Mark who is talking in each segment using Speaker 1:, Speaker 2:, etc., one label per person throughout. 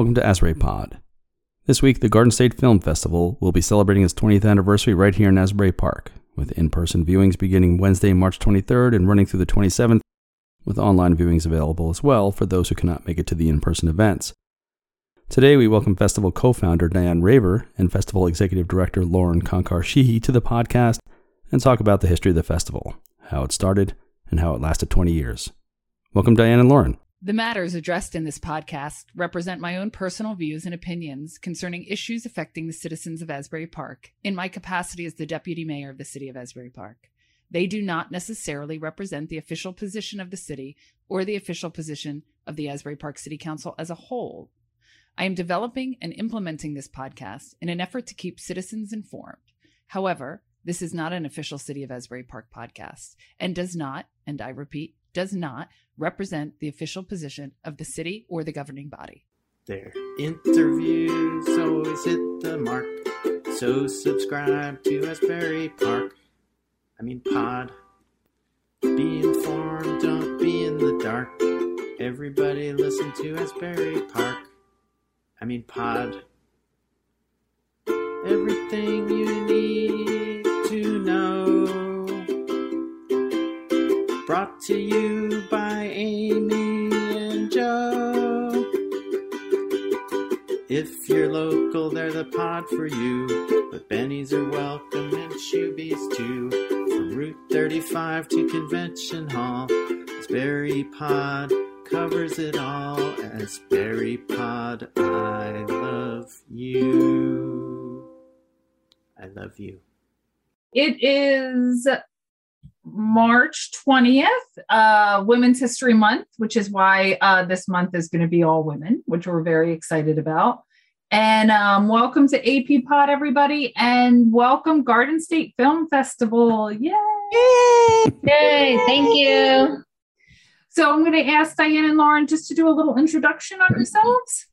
Speaker 1: Welcome to Asbury Pod. This week, the Garden State Film Festival will be celebrating its 20th anniversary right here in Asbury Park, with in person viewings beginning Wednesday, March 23rd and running through the 27th, with online viewings available as well for those who cannot make it to the in person events. Today, we welcome festival co founder Diane Raver and festival executive director Lauren Konkar Sheehy to the podcast and talk about the history of the festival, how it started, and how it lasted 20 years. Welcome, Diane and Lauren.
Speaker 2: The matters addressed in this podcast represent my own personal views and opinions concerning issues affecting the citizens of Asbury Park in my capacity as the deputy mayor of the city of Asbury Park. They do not necessarily represent the official position of the city or the official position of the Asbury Park City Council as a whole. I am developing and implementing this podcast in an effort to keep citizens informed. However, this is not an official City of Asbury Park podcast and does not, and I repeat, does not represent the official position of the city or the governing body.
Speaker 3: Their interviews always hit the mark. So subscribe to Asbury Park. I mean, pod. Be informed, don't be in the dark. Everybody listen to Asbury Park. I mean, pod. Everything you need to know. Brought to you by Amy and Joe. If you're local, they're the pod for you. But Bennies are welcome and Shoebies too. From Route 35 to Convention Hall, Asbury Pod covers it all. Asbury Pod, I love you. I love you.
Speaker 4: It is March 20th, uh, Women's History Month, which is why uh, this month is going to be all women, which we're very excited about. And um, welcome to AP Pod, everybody, and welcome Garden State Film Festival. Yay!
Speaker 5: Yay! Yay! Thank you.
Speaker 4: So I'm going to ask Diane and Lauren just to do a little introduction on yourselves.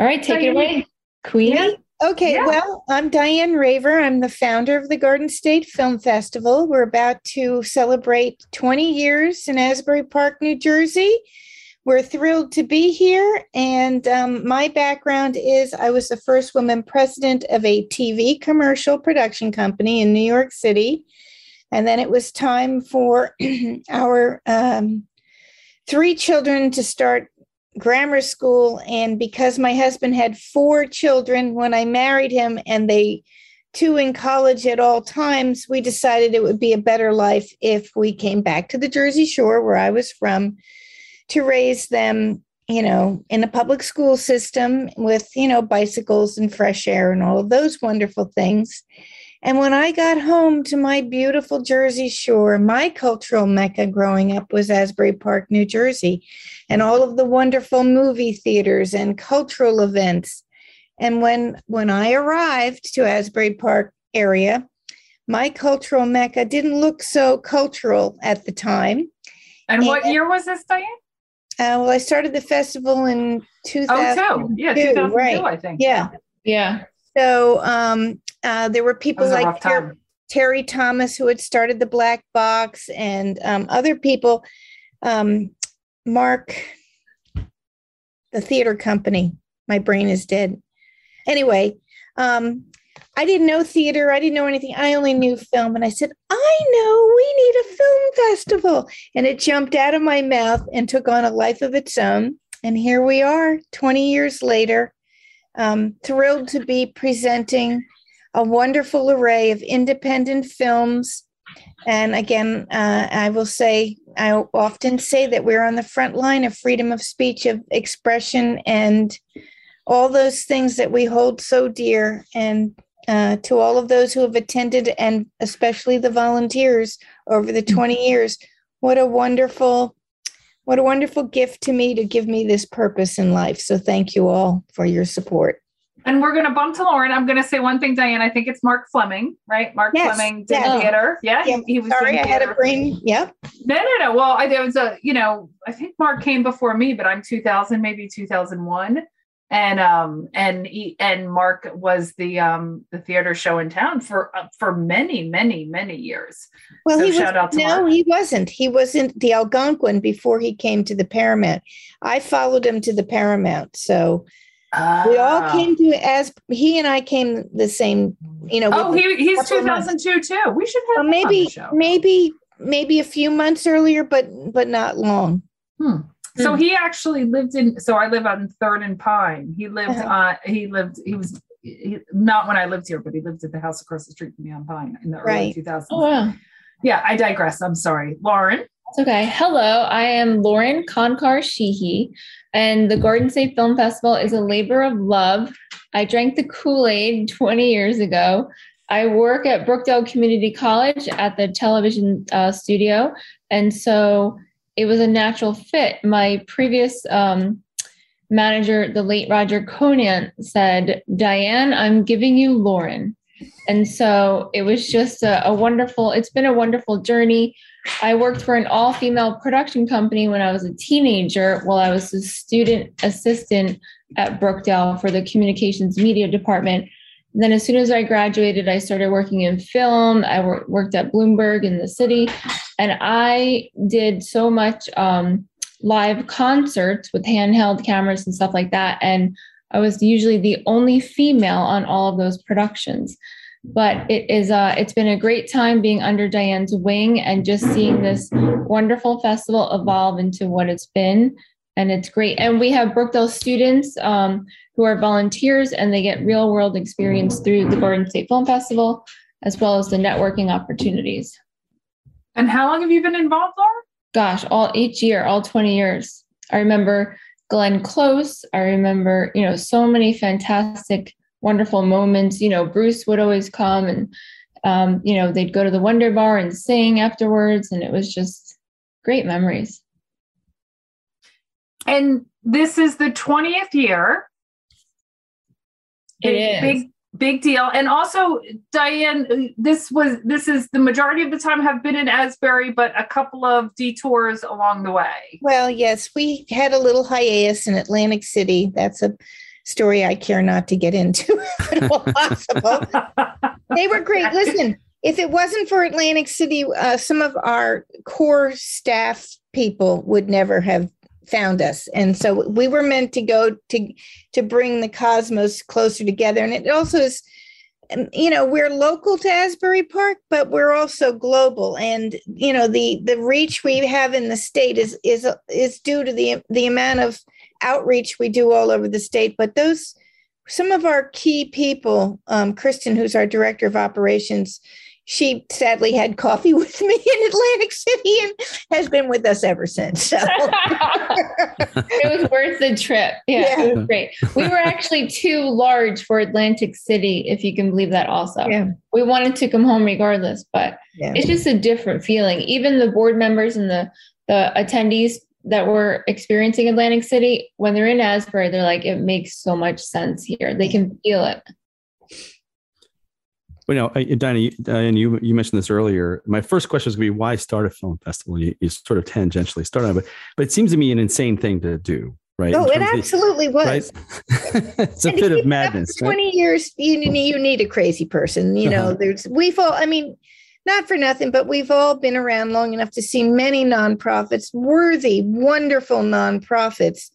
Speaker 5: All right, take
Speaker 4: Diane.
Speaker 5: it away, Queenie.
Speaker 6: Yeah. Okay,
Speaker 4: Yeah.
Speaker 6: well, I'm Diane Raver. I'm the founder of the Garden State Film Festival. We're about to celebrate 20 years in Asbury Park, New Jersey. We're thrilled to be here. And um, my background is I was the first woman president of a TV commercial production company in New York City. And then it was time for our um, three children to start grammar school and because my husband had four children when I married him and they two in college at all times we decided it would be a better life if we came back to the Jersey Shore where I was from to raise them you know in a public school system with you know bicycles and fresh air and all of those wonderful things. And when I got home to my beautiful Jersey Shore, my cultural mecca growing up was Asbury Park, New Jersey, and all of the wonderful movie theaters and cultural events. And when when I arrived to Asbury Park area, my cultural mecca didn't look so cultural at the time.
Speaker 4: And what year was this, Diane?
Speaker 6: Uh, well, I started the festival in
Speaker 4: Oh,
Speaker 6: 2002.
Speaker 4: two. Yeah, 2002,
Speaker 6: right.
Speaker 4: I think.
Speaker 6: Yeah.
Speaker 5: Yeah.
Speaker 6: So um, uh, there were people like Ter- Terry Thomas, who had started the Black Box, and um, other people. Um, Mark, the theater company. My brain is dead. Anyway, um, I didn't know theater. I didn't know anything. I only knew film. And I said, I know we need a film festival. And it jumped out of my mouth and took on a life of its own. And here we are, 20 years later, um, thrilled to be presenting a wonderful array of independent films. And again, uh, I will say, I often say that we're on the front line of freedom of speech, of expression, and all those things that we hold so dear. And uh, to all of those who have attended, and especially the volunteers over the 20 years, what a wonderful, what a wonderful gift to me to give me this purpose in life. So thank you all for your support.
Speaker 4: And we're going to bump to Lauren. I'm going to say one thing, Diane. I think it's Mark Fleming, right? Mark
Speaker 6: Yes,
Speaker 4: Fleming did
Speaker 6: yeah.
Speaker 4: theater. Yeah,
Speaker 6: Yeah,
Speaker 4: he, was
Speaker 6: Sorry, I had a brain. Yep.
Speaker 4: No, no, no. Well, I, there was a, you know, I think Mark came before me, but I'm 2000, maybe 2001. and um and he, and Mark was the um the theater show in town for uh, for many many many years.
Speaker 6: Well,
Speaker 4: So
Speaker 6: he was,
Speaker 4: shout out to
Speaker 6: no,
Speaker 4: Mark.
Speaker 6: he wasn't. He wasn't the Algonquin before he came to the Paramount. I followed him to the Paramount, so we all
Speaker 4: Ah.
Speaker 6: came to as he and I came the same. You know,
Speaker 4: Oh, he, he's
Speaker 6: couple of months.
Speaker 4: 2002 too. We should have
Speaker 6: well, maybe
Speaker 4: show.
Speaker 6: maybe maybe a few months earlier, but but not long.
Speaker 4: So he actually lived in. So I live on Third and Pine. He lived.
Speaker 6: Uh-huh.
Speaker 4: Uh, he lived. He was he, not when I lived here, but he lived at the house across the street from me on Pine in the early
Speaker 6: Right.
Speaker 4: 2000s.
Speaker 5: Oh, wow.
Speaker 4: Yeah, I digress. I'm sorry, Lauren.
Speaker 5: It's okay. Hello, I am Lauren Konkar Sheehy, and the Garden State Film Festival is a labor of love. I drank the Kool Aid 20 years ago. I work at Brookdale Community College at the television uh, studio, and so it was a natural fit. My previous um, manager, the late Roger Conan, said, Diane, I'm giving you Lauren. And so it was just a, a wonderful, it's been a wonderful journey. I worked for an all female production company when I was a teenager while I was a student assistant at Brookdale for the communications media department. And then, as soon as I graduated, I started working in film. I wor- worked at Bloomberg in the city, and I did so much um, live concerts with handheld cameras and stuff like that. And I was usually the only female on all of those productions but it is uh it's been a great time being under Diane's wing and just seeing this wonderful festival evolve into what it's been. And it's great. And we have Brookdale students um, who are volunteers and they get real world experience through the Garden State Film Festival as well as the networking opportunities.
Speaker 4: And how long have you been involved, Lauren?
Speaker 5: gosh all each year all 20 years. I remember Glenn Close. I remember you know so many fantastic wonderful moments. You know, Bruce would always come and, um, you know, they'd go to the Wonder Bar and sing afterwards. And it was just great memories.
Speaker 4: And this is the 20th year.
Speaker 5: It
Speaker 4: Big,
Speaker 5: is.
Speaker 4: big big deal. And also, Diane, this was this is the majority of the time have been in Asbury, but a couple of detours along the way.
Speaker 6: Well, yes, we had a little hiatus in Atlantic City. That's a story I care not to get into at all possible. they were great. Listen, if it wasn't for Atlantic City, uh, some of our core staff people would never have found us, and so we were meant to go to to bring the cosmos closer together. And it also is, um, you know, we're local to Asbury Park, but we're also global. And you know, the the reach we have in the state is is is due to the the amount of outreach we do all over the state. But those some of our key people, um, Kristen, who's our director of operations, she sadly had coffee with me in Atlantic City and has been with us ever since. So
Speaker 5: it was worth the trip. Yeah, it was great. We were actually too large for Atlantic City, if you can believe that also.
Speaker 6: Yeah.
Speaker 5: We wanted to come home regardless, but
Speaker 6: Yeah.
Speaker 5: it's just a different feeling. Even the board members and the the attendees that were experiencing Atlantic City, when they're in Asbury, they're like, it makes so much sense here. They can feel it.
Speaker 1: Well, you know, Diana, you, Diane, you you mentioned this earlier. My first question is going to be why start a film festival? You, you sort of tangentially started, on it, but but it seems to me an insane thing to do, right?
Speaker 6: oh, it
Speaker 1: terms of-
Speaker 6: absolutely was.
Speaker 1: right? it's a
Speaker 6: And
Speaker 1: bit of
Speaker 6: keep it up
Speaker 1: madness,
Speaker 6: for
Speaker 1: right?
Speaker 6: 20 years you need, you need a crazy person you know
Speaker 1: Uh-huh.
Speaker 6: there's we've all i mean not for nothing but we've all been around long enough to see many nonprofits worthy wonderful nonprofits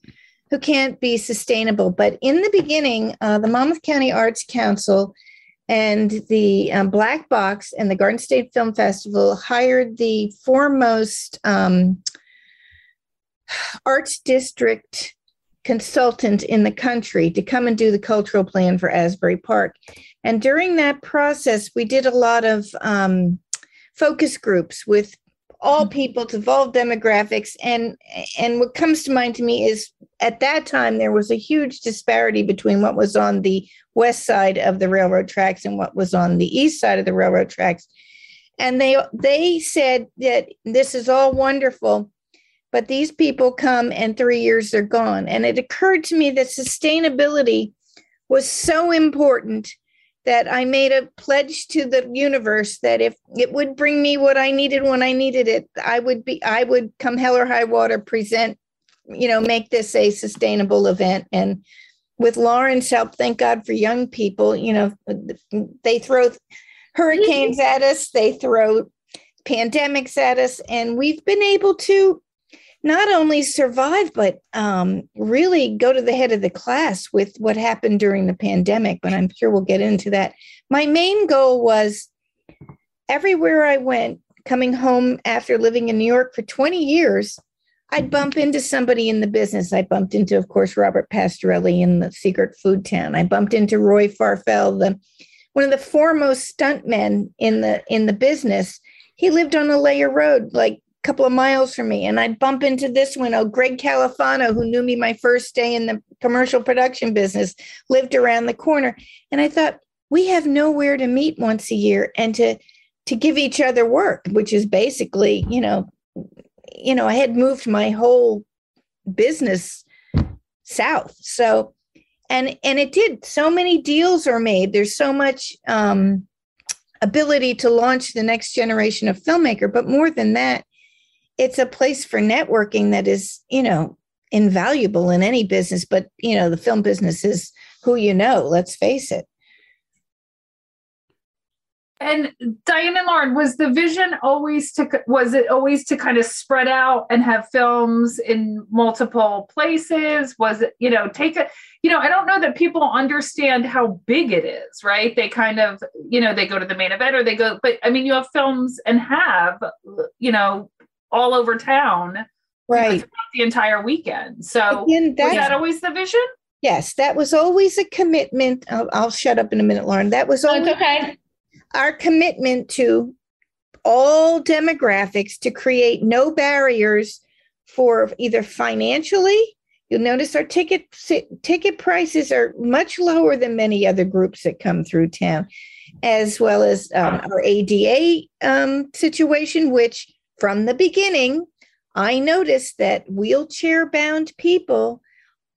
Speaker 6: who can't be sustainable. But in the beginning uh, the monmouth county arts council and the um, black box and the garden state film festival hired the foremost um, arts district consultant in the country to come and do the cultural plan for Asbury Park. And during that process, we did a lot of um, focus groups with all people of all demographics. And and what comes to mind to me is at that time there was a huge disparity between what was on the west side of the railroad tracks and what was on the east side of the railroad tracks. And they they said that this is all wonderful, but these people come and three years they're gone. And it occurred to me that sustainability was so important that I made a pledge to the universe that if it would bring me what I needed when I needed it, I would be, I would come hell or high water, present, you know, make this a sustainable event. And with Lauren's help, thank God for young people, you know, they throw hurricanes at us, they throw pandemics at us, and we've been able to not only survive, but um, really go to the head of the class with what happened during the pandemic. But I'm sure we'll get into that. My main goal was everywhere I went, coming home after living in New York for 20 years, I'd bump into somebody in the business. I bumped into, of course, Robert Pastorelli in the Sea Girt Food Town. I bumped into Roy Farfel, the one of the foremost stuntmen in the in the business. He lived on Allaire Road, like couple of miles from me. And I'd bump into this one, oh, Greg Califano, who knew me my first day in the commercial production business, lived around the corner. And I thought, we have nowhere to meet once a year and to to give each other work, which is basically, you know, you know, I had moved my whole business south. So, and and it did. So many deals are made. There's so much um, ability to launch the next generation of filmmaker. But more than that, it's a place for networking that is, you know, invaluable in any business. But you know, the film business is who you know. Let's face it.
Speaker 4: And Diane and Lauren, was the vision always to was it always to kind of spread out and have films in multiple places? Was it, you know, take it, you know, I don't know that people understand how big it is, right? They kind of, you know, they go to the main event or they go, but I mean, you have films and have, you know, all over town,
Speaker 6: right?
Speaker 4: the entire weekend. So Again, was that always the vision?
Speaker 6: Yes, that was always a commitment. I'll, I'll shut up in a minute, Lauren. That was always
Speaker 5: okay
Speaker 6: our commitment to all demographics to create no barriers for either financially you'll notice our ticket ticket prices are much lower than many other groups that come through town as well as um, our ada um, situation which from the beginning i noticed that wheelchair bound people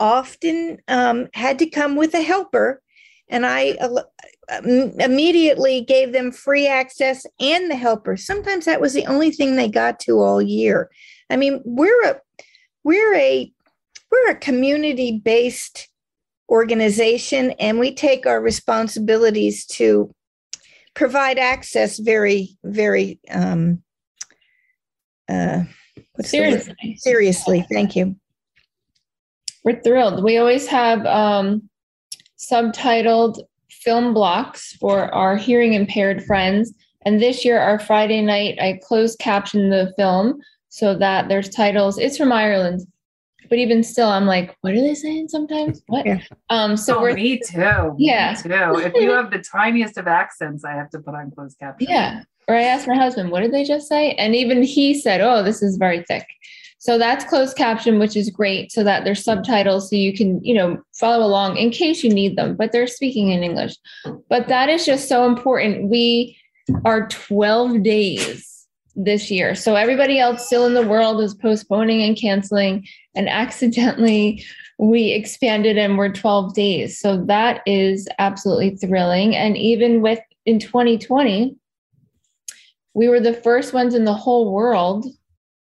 Speaker 6: often um, had to come with a helper and i immediately gave them free access and the helper. Sometimes that was the only thing they got to all year. I mean, we're a we're a we're a community based organization and we take our responsibilities to provide access very very um uh
Speaker 5: seriously
Speaker 6: seriously thank you
Speaker 5: we're thrilled we always have um subtitled film blocks for our hearing impaired friends. And this year, our Friday night, I closed caption the film so that there's titles. It's from Ireland, but even still, I'm like, what are they saying sometimes? What? Yeah. Um, so
Speaker 4: oh,
Speaker 5: we're
Speaker 4: me too.
Speaker 5: Yeah,
Speaker 4: me too. If you have the tiniest of accents, I have to put on closed caption.
Speaker 5: Yeah. Or I asked my husband, what did they just say? And even he said, oh, this is very thick. So that's closed caption, which is great so that there's subtitles so you can, you know, follow along in case you need them, but they're speaking in English. But that is just so important. We are 12 days this year. So everybody else still in the world is postponing and canceling and accidentally we expanded and we're 12 days. So that is absolutely thrilling. And even with in 2020, we were the first ones in the whole world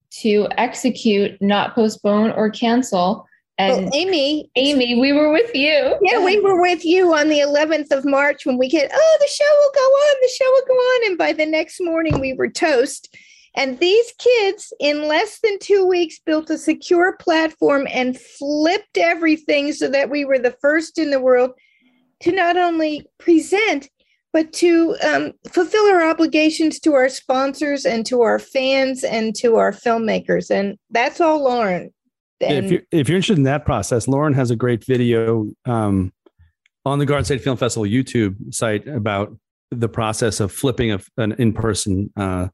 Speaker 5: to execute, not postpone or cancel. And
Speaker 6: well, Amy,
Speaker 5: Amy, we were with you.
Speaker 6: Yeah, we were with you on the 11th of March when we get, oh, the show will go on, the show will go on. And by the next morning, we were toast. And these kids, in less than two weeks, built a secure platform and flipped everything so that we were the first in the world to not only present, but to um, fulfill our obligations to our sponsors and to our fans and to our filmmakers. And that's all Lauren.
Speaker 1: And if, you're, if you're interested in that process, Lauren has a great video um, on the Garden State Film Festival YouTube site about the process of flipping a, an in person uh,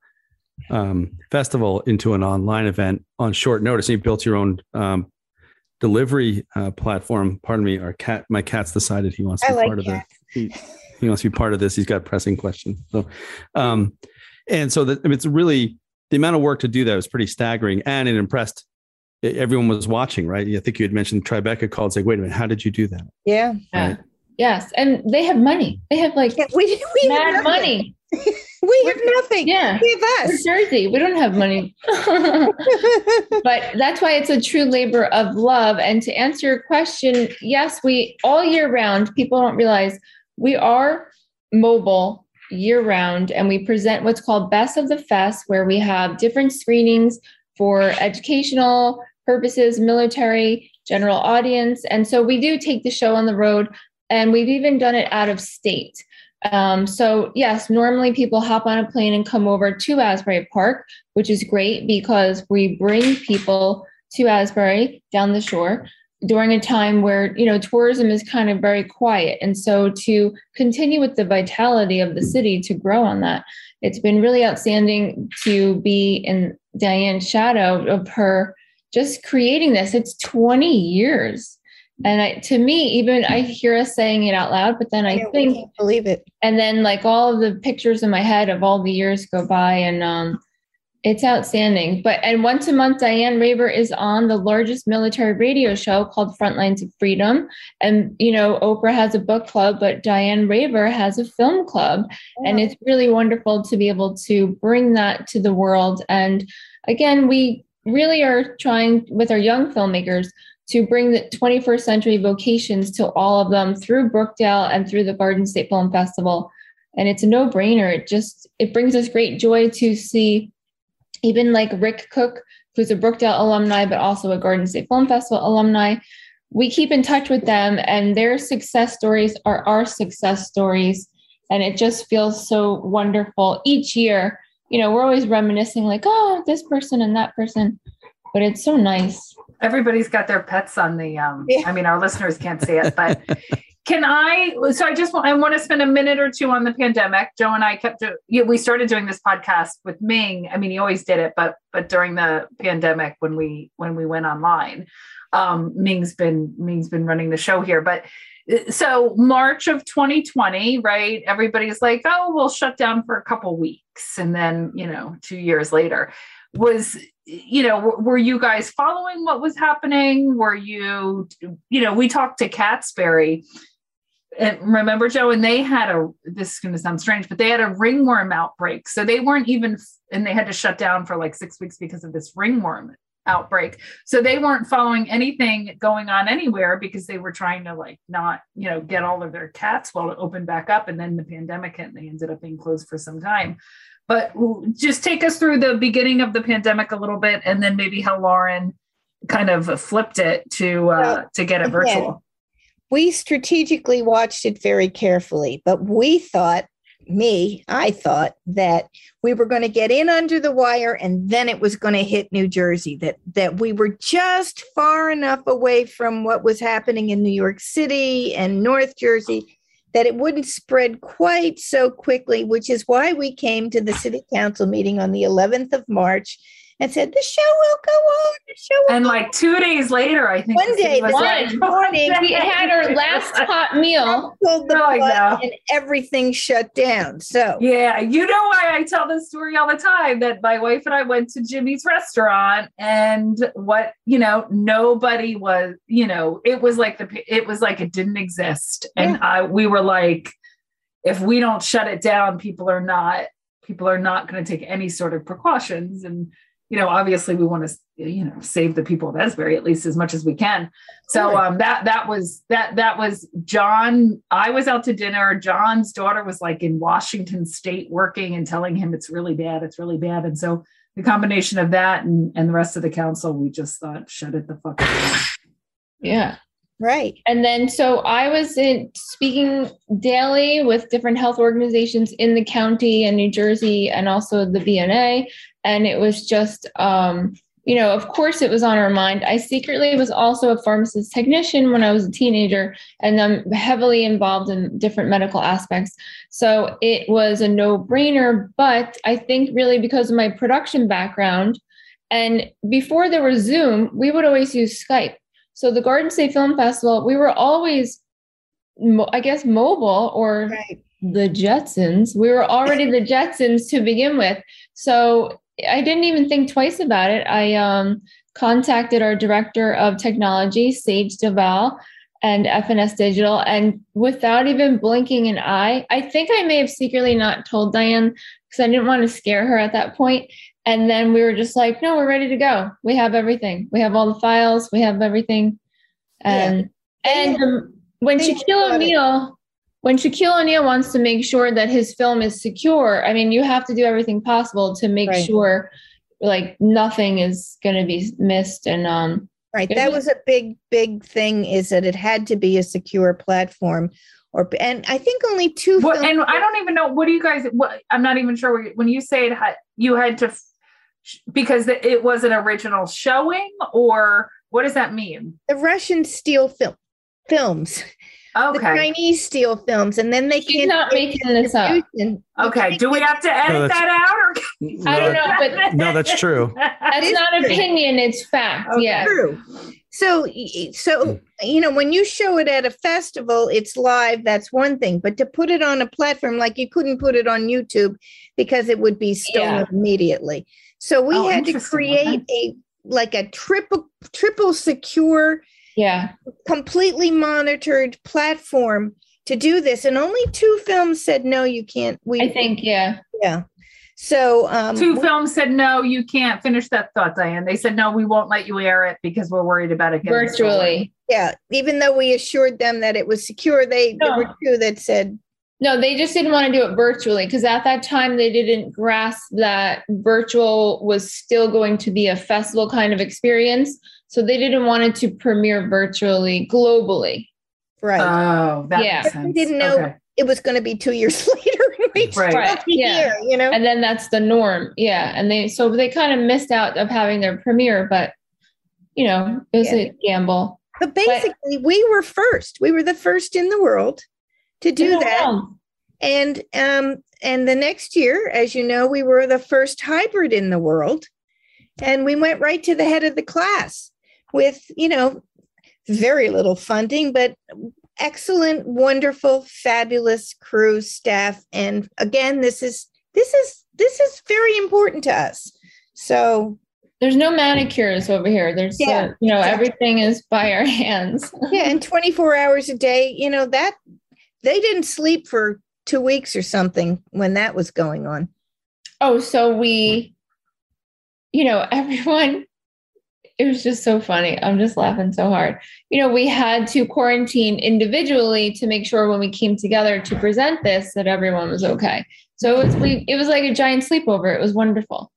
Speaker 1: um, festival into an online event on short notice. And you built your own um, delivery uh, platform. Pardon me, our cat, my cat's decided he wants to be like part of the he wants to be part of this. He's got pressing questions. So, um, and so that I mean, it's really the amount of work to do that was pretty staggering, and it impressed everyone was watching. Right? I think you had mentioned Tribeca called, It's like, "Wait a minute, how did you do that?"
Speaker 6: Yeah.
Speaker 5: Right? Yes, and they have money. They have like
Speaker 6: yeah, we, we
Speaker 5: mad money.
Speaker 6: we have nothing.
Speaker 5: Yeah.
Speaker 6: We have
Speaker 5: We're
Speaker 6: us.
Speaker 5: Jersey. We don't have money. but that's why it's a true labor of love. And to answer your question, yes, we all year round, people don't realize we are mobile year round and we present what's called Best of the Fest, where we have different screenings for educational purposes, military, general audience. And so we do take the show on the road and we've even done it out of state. Um, so yes, normally people hop on a plane and come over to Asbury Park, which is great because we bring people to Asbury down the shore during a time where you know tourism is kind of very quiet. And so to continue with the vitality of the city to grow on that it's been really outstanding to be in diane's shadow of her just creating this. It's 20 years. And I, to me even i hear us saying it out loud but then i
Speaker 6: Yeah,
Speaker 5: think
Speaker 6: believe it.
Speaker 5: and then like all of the pictures in my head of all the years go by and um it's outstanding. But and once a month diane raver is on the largest military radio show called frontlines of freedom. And you know oprah has a book club but diane raver has a film club. And it's really wonderful to be able to bring that to the world. And again we really are trying with our young filmmakers to bring the 21st century vocations to all of them through brookdale and through the garden state film festival. And it's a no-brainer. It just it brings us great joy to see even like rick cook who's a brookdale alumni but also a garden state film festival alumni we keep in touch with them and their success stories are our success stories and it just feels so wonderful each year you know we're always reminiscing like oh this person and that person but it's so nice
Speaker 4: Everybody's got their pets on the. Um,
Speaker 6: Yeah.
Speaker 4: I mean, our listeners can't see it, but can I? So I just want. I want to spend a minute or two on the pandemic. Joe and I kept. We started doing this podcast with Ming. I mean, he always did it, but but during the pandemic, when we when we went online, um, Ming's been Ming's been running the show here, but. So March of 2020, right? Everybody's like, "Oh, we'll shut down for a couple weeks," and then you know, two years later, was you know were, were you guys following what was happening were you you know we talked to catsbury and remember joe and they had a this is going to sound strange but they had a ringworm outbreak. So they weren't even and they had to shut down for like six weeks because of this ringworm outbreak. So they weren't following anything going on anywhere because they were trying to like not you know get all of their cats while it opened back up and then the pandemic hit and they ended up being closed for some time. But just take us through the beginning of the pandemic a little bit and then maybe how lauren kind of flipped it to uh to get it virtual
Speaker 6: we strategically watched it very carefully, but we thought, me, I thought that we were going to get in under the wire and then it was going to hit New Jersey, that that we were just far enough away from what was happening in New York City and North Jersey that it wouldn't spread quite so quickly, which is why we came to the city council meeting on the 11th of March and said the show will go on. The show will
Speaker 4: and like two days later i think
Speaker 6: One day,
Speaker 4: was
Speaker 6: the
Speaker 4: like,
Speaker 6: morning,
Speaker 5: we had our last hot meal oh,
Speaker 6: pulled the
Speaker 4: They're like, "No."
Speaker 6: and everything shut down. So
Speaker 4: Yeah, you know why I tell this story all the time that my wife and I went to Jimmy's restaurant and what, you know, nobody was, you know, it was like the it was like it didn't exist. And
Speaker 6: Yeah.
Speaker 4: I we were like if we don't shut it down, people are not people are not going to take any sort of precautions and you know, obviously we want to you know, save the people of Asbury at least as much as we can. So um that that was that that was John. I was out to dinner. John's daughter was like in Washington State working and telling him it's really bad, it's really bad. And so the combination of that and and the rest of the council, we just thought shut it the fuck down.
Speaker 5: yeah
Speaker 6: right.
Speaker 5: And then, so I was in speaking daily with different health organizations in the county and New Jersey and also the BNA. And it was just, um, you know, of course it was on our mind. I secretly was also a pharmacist technician when I was a teenager, and I'm heavily involved in different medical aspects. So it was a no brainer. But I think really because of my production background, and before there was Zoom, we would always use Skype. So the Garden State Film Festival, we were always, I guess, mobile or
Speaker 6: Right.
Speaker 5: the Jetsons. We were already the Jetsons to begin with. So I didn't even think twice about it. I um, contacted our director of technology, Sage Deval, and FNS Digital. And without even blinking an eye, I think I may have secretly not told Diane because I didn't want to scare her at that point. And then we were just like, no, we're ready to go. We have everything. We have all the files. We have everything. And and um, when
Speaker 6: they
Speaker 5: Shaquille
Speaker 6: got it.
Speaker 5: O'Neal, when Shaquille O'Neal wants to make sure that his film is secure, I mean, you have to do everything possible to make
Speaker 6: Right.
Speaker 5: sure like nothing is going to be missed. And um,
Speaker 6: Right. That
Speaker 5: was-
Speaker 6: was a big, big thing is that it had to be a secure platform or, and I think only two.
Speaker 4: What,
Speaker 6: films-
Speaker 4: and I don't even know what do you guys. What I'm not even sure what you- when you say it you had to f- because it was an original showing or what does that mean?
Speaker 6: the Russian steal film films,
Speaker 4: Okay.
Speaker 6: the Chinese steal films, and then they
Speaker 5: She's
Speaker 6: can't.
Speaker 5: not making this up.
Speaker 6: distribution.
Speaker 4: okay. Do we have to edit
Speaker 1: that's-
Speaker 4: that out or?
Speaker 5: I don't know, but
Speaker 1: No, that's true.
Speaker 5: that's
Speaker 6: is
Speaker 5: not
Speaker 6: true.
Speaker 5: opinion, it's fact.
Speaker 4: Okay.
Speaker 5: Yeah.
Speaker 6: True. So, so hmm. you know, when you show it at a festival, it's live. That's one thing. But to put it on a platform, like you couldn't put it on YouTube because it would be stolen
Speaker 5: Yeah.
Speaker 6: immediately. So we
Speaker 4: Oh,
Speaker 6: had to create a like a triple triple secure,
Speaker 5: Yeah.
Speaker 6: completely monitored platform to do this. And only two films said no, you can't. We
Speaker 5: I think, yeah.
Speaker 6: yeah. So um,
Speaker 4: Two films said no, you can't finish that thought, Diane. They said no, we won't let you air it because we're worried about it getting stolen."
Speaker 5: Virtually.
Speaker 6: yeah, even though we assured them that it was secure, they there were two that said
Speaker 5: No, they just didn't want to do it virtually because at that time they didn't grasp that virtual was still going to be a festival kind of experience. So they didn't want it to premiere virtually globally.
Speaker 6: right.
Speaker 4: Oh, that
Speaker 5: Yeah.
Speaker 4: makes
Speaker 6: But we didn't know-
Speaker 4: Okay.
Speaker 6: it was going to be two years later. And we
Speaker 4: Right.
Speaker 5: Right, yeah.
Speaker 6: here, you know.
Speaker 5: And then that's the norm. Yeah. And they, so they kind of missed out of having their premiere, but you know, it was
Speaker 6: Yeah.
Speaker 5: a gamble.
Speaker 6: but basically, we were first. We were the first in the world to do that.
Speaker 5: world.
Speaker 6: And um, and the next year, as you know, we were the first hybrid in the world, and we went right to the head of the class with you know very little funding, but excellent, wonderful, fabulous crew staff. And again, this is this is this is very important to us. So
Speaker 5: There's no manicures over here. There's, uh,
Speaker 6: Yeah,
Speaker 5: you know,
Speaker 6: exactly.
Speaker 5: everything is by our hands.
Speaker 6: yeah, and 24 hours a day, you know, that they didn't sleep for two weeks or something when that was going on.
Speaker 5: Oh, so we, you know, everyone, it was just so funny. I'm just laughing so hard. You know, we had to quarantine individually to make sure when we came together to present this that everyone was okay. So it was we it was like a giant sleepover. It was wonderful.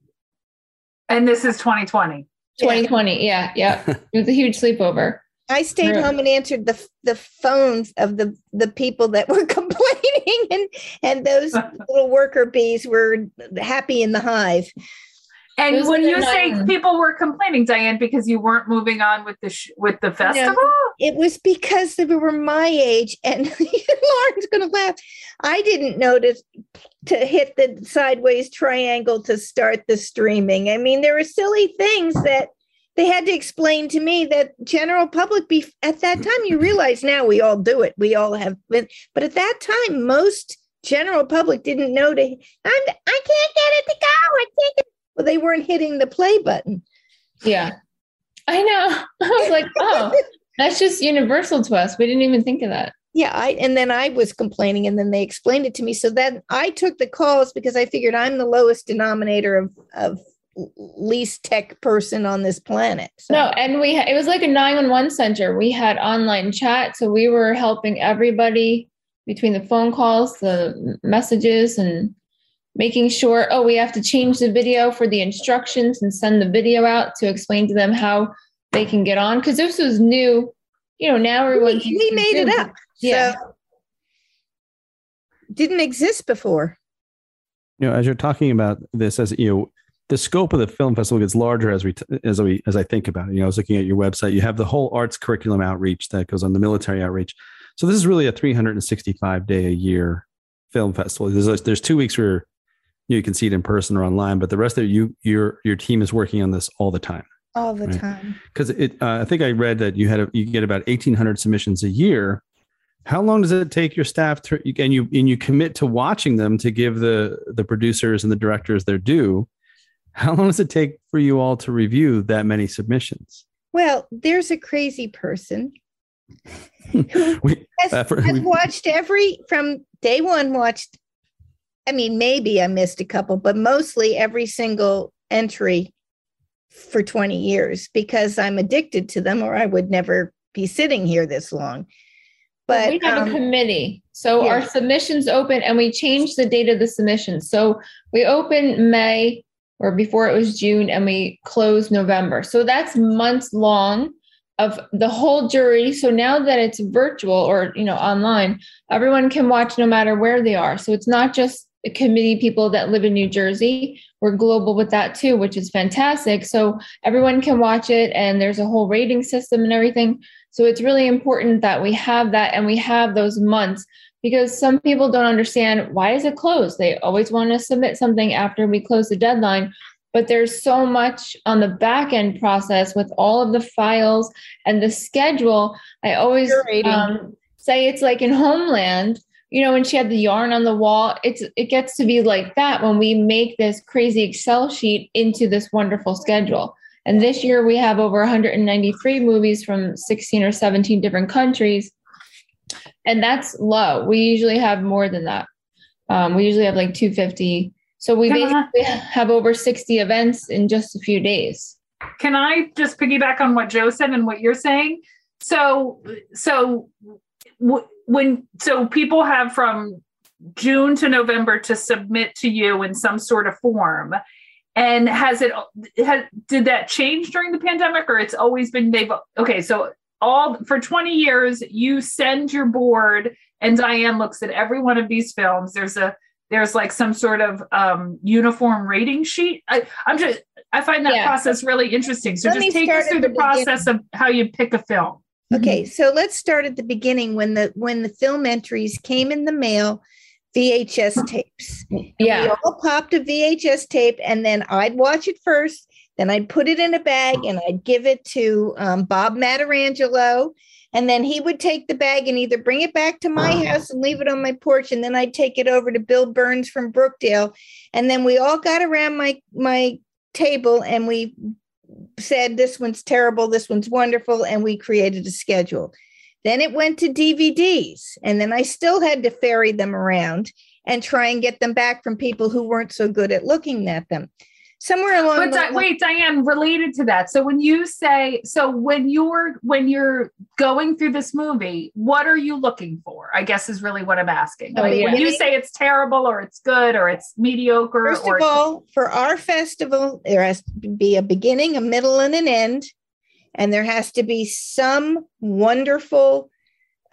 Speaker 4: And this is 2020.
Speaker 5: 2020. Yeah, yeah. It was a huge sleepover.
Speaker 6: I stayed
Speaker 5: Really?
Speaker 6: home and answered the the phones of the the people that were complaining, and and those little worker bees were happy in the hive.
Speaker 4: And
Speaker 5: Those
Speaker 4: when you say
Speaker 5: nine.
Speaker 4: people were complaining, Diane, because you weren't moving on with the sh- with the festival,
Speaker 6: It was because they were my age, and Lauren's going to laugh. I didn't notice to hit the sideways triangle to start the streaming. I mean, there were silly things that they had to explain to me that general public be at that time. You realize now we all do it. We all have been, but at that time, most general public didn't know to. I'm, I can't get it to go. I can't. Get, well, they weren't hitting the play button.
Speaker 5: Yeah. I know. I was like, oh, that's just universal to us. We didn't even think of that.
Speaker 6: Yeah, I and then I was complaining, and then they explained it to me. So then I took the calls because I figured I'm the lowest denominator of of least tech person on this planet. So,
Speaker 5: No, and we it was like a 911 center. We had online chat, so we were helping everybody between the phone calls, the messages and making sure oh, we have to change the video for the instructions and send the video out to explain to them how they can get on cuz this was new. You know, now
Speaker 6: we, we
Speaker 5: using
Speaker 6: made it up.
Speaker 5: Yeah.
Speaker 6: So didn't exist before.
Speaker 1: You know, as you're talking about this, as you know, the scope of the film festival gets larger as we as we as I think about it. You know, I was looking at your website. You have the whole arts curriculum outreach that goes on the military outreach. So this is really a 365 day a year film festival. There's there's two weeks where you can see it in person or online, but the rest of it, you your your team is working on this all the time.
Speaker 6: All the
Speaker 1: Right.
Speaker 6: time.
Speaker 1: Because it, uh, I think I read that you had a, you get about 1,800 submissions a year. How long does it take your staff to and you and you commit to watching them to give the the producers and the directors their due? How long does it take for you all to review that many submissions?
Speaker 6: Well, there's a crazy person
Speaker 1: we,
Speaker 6: has,
Speaker 1: uh, for-
Speaker 6: has
Speaker 1: we-
Speaker 6: watched every from day one watched i mean maybe i missed a couple but mostly every single entry for 20 years because i'm addicted to them or i would never be sitting here this long but
Speaker 5: we have
Speaker 6: um,
Speaker 5: a committee. So our submissions open and we change the date of the submission. So we open May or before it was June and we close November. So that's months long of the whole jury. So now that it's virtual or you know online, everyone can watch no matter where they are. So it's not just committee people that live in New Jersey. We're global with that too, which is fantastic. So everyone can watch it and there's a whole rating system and everything. So it's really important that we have that and we have those months because some people don't understand why is it closed? They always want to submit something after we close the deadline. But there's so much on the back end process with all of the files and the schedule. I always um, say it's like in Homeland, you know, when she had the yarn on the wall, it's it gets to be like that when we make this crazy Excel sheet into this wonderful schedule. And this year we have over 193 movies from 16 or 17 different countries. And that's low. We usually have more than that. Um, we usually have like 250. So we basically have over 60 events in just a few days.
Speaker 4: Can I just piggyback on what Joe said and what you're saying? So, so when so people have from June to November to submit to you in some sort of form, and has it has did that change during the pandemic, or it's always been they've okay? So all for 20 years, you send your board, and Diane looks at every one of these films. There's a there's like some sort of um, uniform rating sheet. I, I'm just I find that
Speaker 5: Yeah.
Speaker 4: process really interesting. So
Speaker 6: Let
Speaker 4: just take us through the
Speaker 6: the beginning.
Speaker 4: process of how you pick a film.
Speaker 6: Okay, so let's start at the beginning when the when the film entries came in the mail, VHS tapes.
Speaker 5: Yeah.
Speaker 6: We all popped a VHS tape, and then I'd watch it first. Then I'd put it in a bag and I'd give it to um, Bob Matarangelo. And then he would take the bag and either bring it back to my house and leave it on my porch. And then I'd take it over to Bill Burns from Brookdale. And then we all got around my my table and we said this one's terrible, this one's wonderful, and we created a schedule. Then it went to DVDs, and then I still had to ferry them around and try and get them back from people who weren't so good at looking at them. Somewhere along
Speaker 4: But
Speaker 6: the
Speaker 4: Di- wait, Diane, related to that. So when you say, so when you're when you're going through this movie, what are you looking for? I guess is really what I'm asking.
Speaker 5: Oh,
Speaker 4: Like,
Speaker 5: yeah.
Speaker 4: When you say it's terrible or it's good or it's mediocre
Speaker 6: First
Speaker 4: or
Speaker 6: of all, for our festival, there has to be a beginning, a middle, and an end. And there has to be some wonderful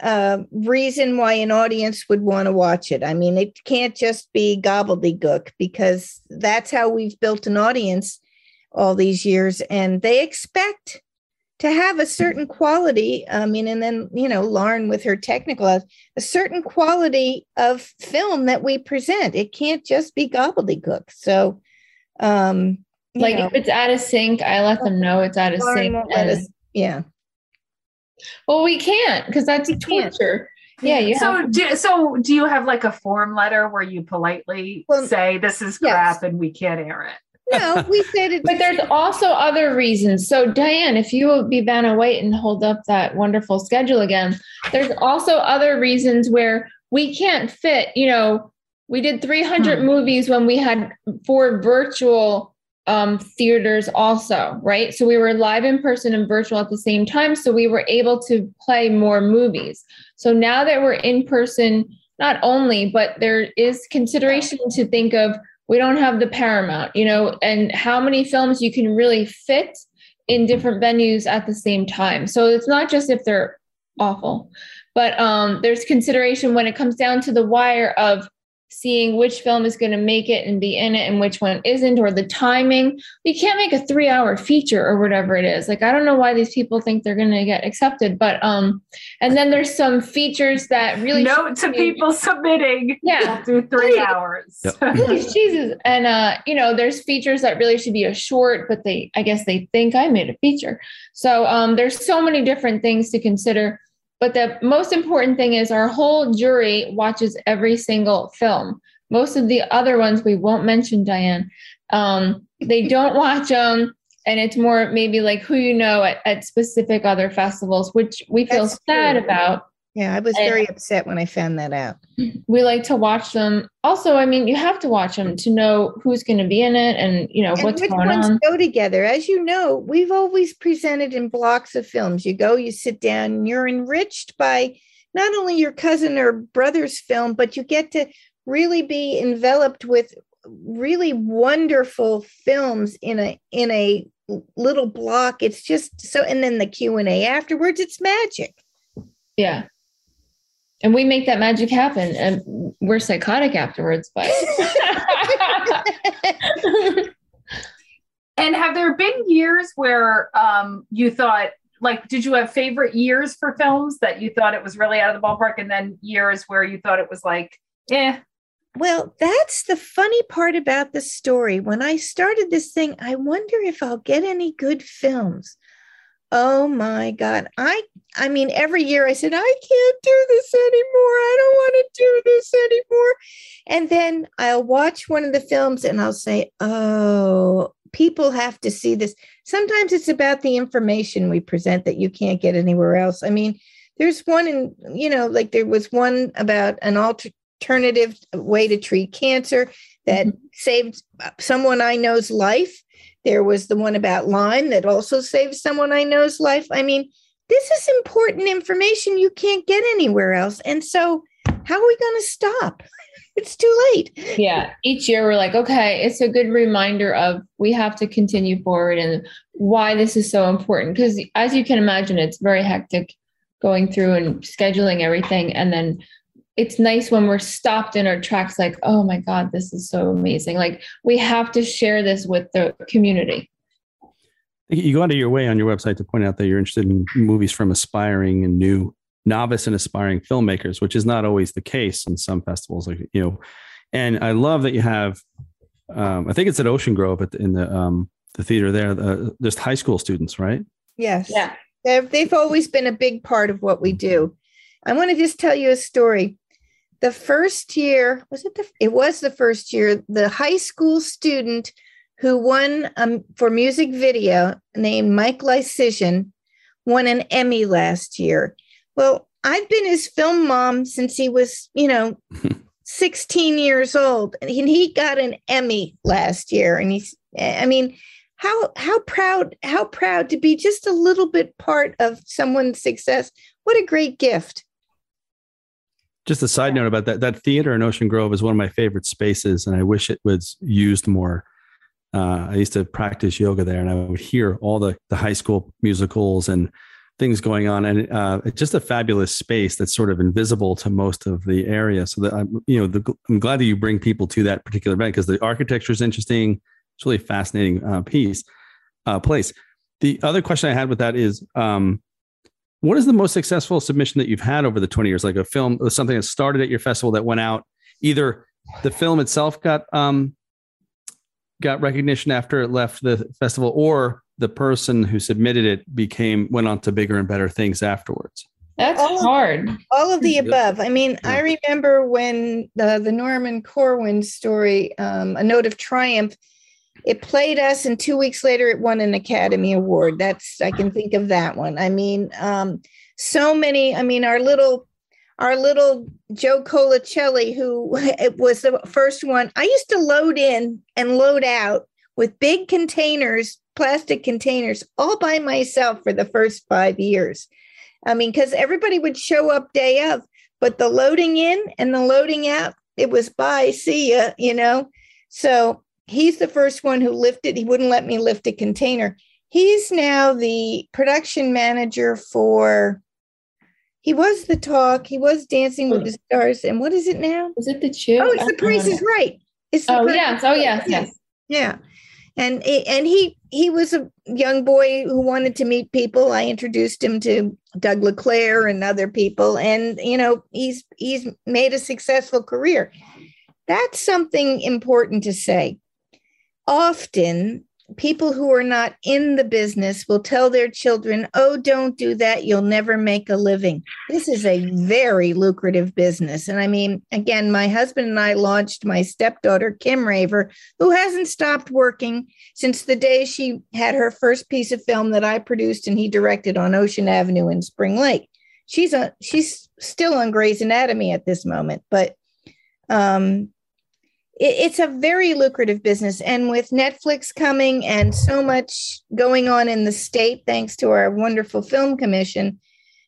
Speaker 6: uh, reason why an audience would want to watch it. I mean, it can't just be gobbledygook because that's how we've built an audience all these years. And they expect to have a certain quality. I mean, and then, you know, Lauren with her technical, a certain quality of film that we present. It can't just be gobbledygook. So, um,
Speaker 5: Like
Speaker 6: know,
Speaker 5: if it's out of sync, I let them know it's out of
Speaker 6: Lauren
Speaker 5: sync. and-
Speaker 6: us- yeah.
Speaker 5: Well, we can't because that's
Speaker 6: We can't.
Speaker 5: torture. Yeah, you
Speaker 4: so
Speaker 5: have
Speaker 4: do, so do you have like a form letter where you politely
Speaker 6: Well,
Speaker 4: say this is
Speaker 6: yes.
Speaker 4: crap and we can't air it?
Speaker 6: No, we said it.
Speaker 5: But there's also other reasons. So, Diane, if you will be Vanna White and hold up that wonderful schedule again, there's also other reasons where we can't fit. You know, we did 300
Speaker 4: Hmm.
Speaker 5: movies when we had four virtual um, theaters, also, right? So we were live in person and virtual at the same time. So we were able to play more movies. So now that we're in person, not only, but there is consideration to think of we don't have the paramount you know and how many films you can really fit in different venues at the same time so it's not just if they're awful but um, there's consideration when it comes down to the wire of seeing which film is going to make it and be in it and which one isn't or the timing you can't make a three hour feature or whatever it is like i don't know why these people think they're going to get accepted but um and then there's some features that really
Speaker 4: Note to
Speaker 5: be-
Speaker 4: people submitting.
Speaker 5: Yeah.
Speaker 4: Do three hours.
Speaker 1: Yep.
Speaker 5: Please, Jesus. And uh, you know, there's features that really should be a short, but they I guess they think I made a feature. So um there's so many different things to consider. But the most important thing is our whole jury watches every single film. Most of the other ones we won't mention, Diane. Um, they don't watch them. and it's more maybe like who you know at, at specific other festivals, which we feel
Speaker 6: That's
Speaker 5: sad
Speaker 6: true.
Speaker 5: about.
Speaker 6: Yeah, I was
Speaker 5: And-
Speaker 6: very upset when I found that out.
Speaker 5: We like to watch them. Also, I mean, you have to watch them to know who's going to be in it and you know
Speaker 6: And
Speaker 5: what's
Speaker 6: which
Speaker 5: going
Speaker 6: ones
Speaker 5: on.
Speaker 6: go together? As you know, we've always presented in blocks of films. You go, you sit down, you're enriched by not only your cousin or brother's film, but you get to really be enveloped with really wonderful films in a in a little block. It's just so, and then the Q and A afterwards. It's magic.
Speaker 5: Yeah. And we make that magic happen. And we're psychotic afterwards, but
Speaker 4: And have there been years where um, you thought, like, did you have favorite years for films that you thought it was really out of the ballpark, and then years where you thought it was like, eh?
Speaker 6: Well, that's the funny part about the story. When I started this thing, I wonder if I'll get any good films. Oh my God. I I mean, every year I said, I can't do this anymore. I don't want to do this anymore. And then I'll watch one of the films and I'll say, Oh, people have to see this. Sometimes it's about the information we present that you can't get anywhere else. I mean, there's one in, you know, like there was one about an alter alternative way to treat cancer that mm-hmm. saved someone I know's life. There was the one about Lyme that also saved someone I know's life. I mean, this is important information you can't get anywhere else. And so, how are we going to stop? It's too late.
Speaker 5: yeah, each year we're like, okay, it's a good reminder of we have to continue forward and why this is so important. Because as you can imagine, it's very hectic going through and scheduling everything. And then it's nice when we're stopped in our tracks, like, oh my God, this is so amazing. Like, we have to share this with the community.
Speaker 1: You go out of your way on your website to point out that you're interested in movies from aspiring and new novice and aspiring filmmakers, which is not always the case in some festivals. Like you know, and I love that you have. Um, I think it's at Ocean Grove at the, in the um, the theater there. Uh, just high school students, right?
Speaker 6: Yes. Yeah. They've, they've always been a big part of what we do. I want to just tell you a story. The first year, was it the, it was the first year, the high school student who won um, for music video named Mike Lycision won an Emmy last year. Well, I've been his film mom since he was, you know, 16 years old and he- got an Emmy last year and he's I mean how how proud how proud to be just a little bit part of someone's success what a great gift
Speaker 1: Just a side note about that. That theater in Ocean Grove is one of my favorite spaces, and I wish it was used more. Uh, I used to practice yoga there, and I would hear all the the high school musicals and things going on, and uh, it's just a fabulous space that's sort of invisible to most of the area. So that I'm, you know, the, I'm glad that you bring people to that particular event because the architecture is interesting. It's really a fascinating uh, piece, uh, place. The other question I had with that is, um, what is the most successful submission that you've had over the 20 years like a film something that started at your festival that went out either the film itself got um got recognition after it left the festival or the person who submitted it became went on to bigger and better things afterwards
Speaker 5: That's
Speaker 6: Oh.
Speaker 5: hard.
Speaker 6: all of the above i mean i remember when the the norman corwin story um, a note of triumph it played us and two weeks later it won an academy award. That's i can think of that one. I mean um, so many i mean our little our little joe colicelli who it was the first one i used to load in and load out with big containers plastic containers all by myself for the first five years. I mean, because everybody would show up day of, but the loading in and the loading out, it was bye, see ya, you know. So he's the first one who lifted, he wouldn't let me lift a container. He's now the production manager for, he was the talk, he was dancing with oh. the stars. And what is it now?
Speaker 5: Was it the chew?
Speaker 6: Oh, it's the price is right. It's the
Speaker 5: Oh,
Speaker 6: Price
Speaker 5: yes. Oh, yes. Yes.
Speaker 6: yeah and and he he was a young boy who wanted to meet people i introduced him to doug leclaire and other people and you know he's he's made a successful career that's something important to say often people who are not in the business will tell their children, oh, don't do that. You'll never make a living. This is a very lucrative business. And I mean, again, my husband and I launched my stepdaughter, Kim Raver, who hasn't stopped working since the day she had her first piece of film that I produced and he directed on Ocean Avenue in Spring Lake. She's a she's still on Grey's Anatomy at this moment, but um, it's a very lucrative business. And with Netflix coming and so much going on in the state, thanks to our wonderful film commission,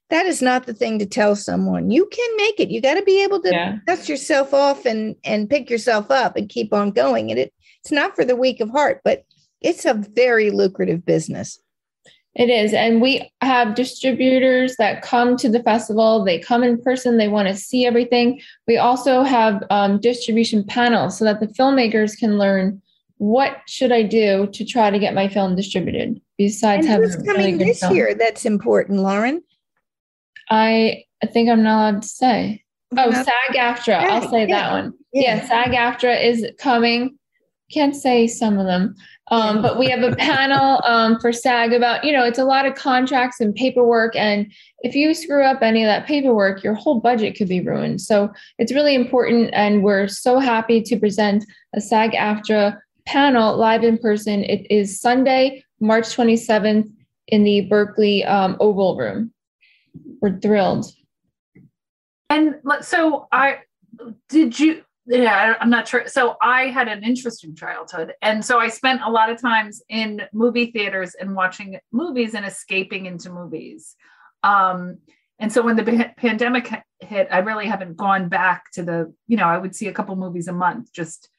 Speaker 6: that is not the thing to tell someone. You can make it. You got to be able to
Speaker 5: Yeah.
Speaker 6: dust yourself off and and pick yourself up and keep on going. And it it's not for the weak of heart, but it's a very lucrative business.
Speaker 5: It is. And we have distributors that come to the festival. They come in person. They want to see everything. We also have um, distribution panels so that the filmmakers can learn what should I do to try to get my film distributed besides
Speaker 6: And
Speaker 5: having
Speaker 6: who's
Speaker 5: really
Speaker 6: coming
Speaker 5: good
Speaker 6: this
Speaker 5: film.
Speaker 6: year? That's important, Lauren.
Speaker 5: I I think I'm not allowed to say. Oh, SAG AFTRA. I'll say
Speaker 6: yeah,
Speaker 5: that one. Yeah, SAG AFTRA is coming. Can't say some of them. Um, but we have a panel um, for SAG about, you know, it's a lot of contracts and paperwork. And if you screw up any of that paperwork, your whole budget could be ruined. So it's really important. And we're so happy to present a SAG AFTRA panel live in person. It is Sunday, March 27th in the Berkeley um, Oval Room. We're thrilled.
Speaker 4: And so I did you yeah, I'm not sure. So I had an interesting childhood. And so I spent a lot of times in movie theaters and watching movies and escaping into movies. Um, and so when the pandemic hit, I really haven't gone back to the, you know, I would see a couple movies a month, just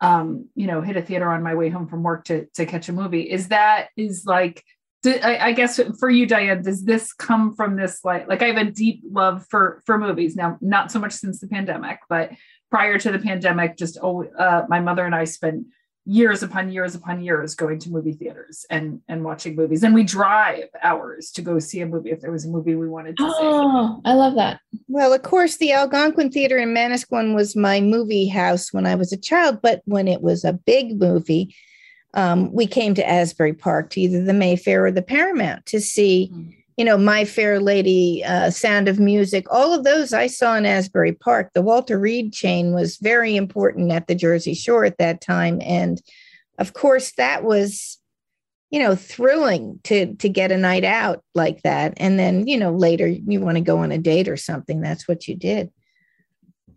Speaker 4: um, you know, hit a theater on my way home from work to to catch a movie. Is that is like I, I guess for you, Diane, does this come from this like like I have a deep love for for movies now, not so much since the pandemic, but prior to the pandemic, just oh, uh, my mother and I spent years upon years upon years going to movie theaters and and watching movies, and we drive hours to go see a movie if there was a movie we wanted to see.
Speaker 5: Oh, I love that.
Speaker 6: Well, of course, the Algonquin Theater in Manasquan was my movie house when I was a child, but when it was a big movie, um, we came to Asbury Park to either the Mayfair or the Paramount to see,
Speaker 4: Mhm.
Speaker 6: You know, My Fair Lady, uh, Sound of Music. All of those I saw in Asbury Park. The Walter Reade chain was very important at the Jersey Shore at that time, and of course, that was you know thrilling to to get a night out like that and then you know later you want to go on a date or something that's what you did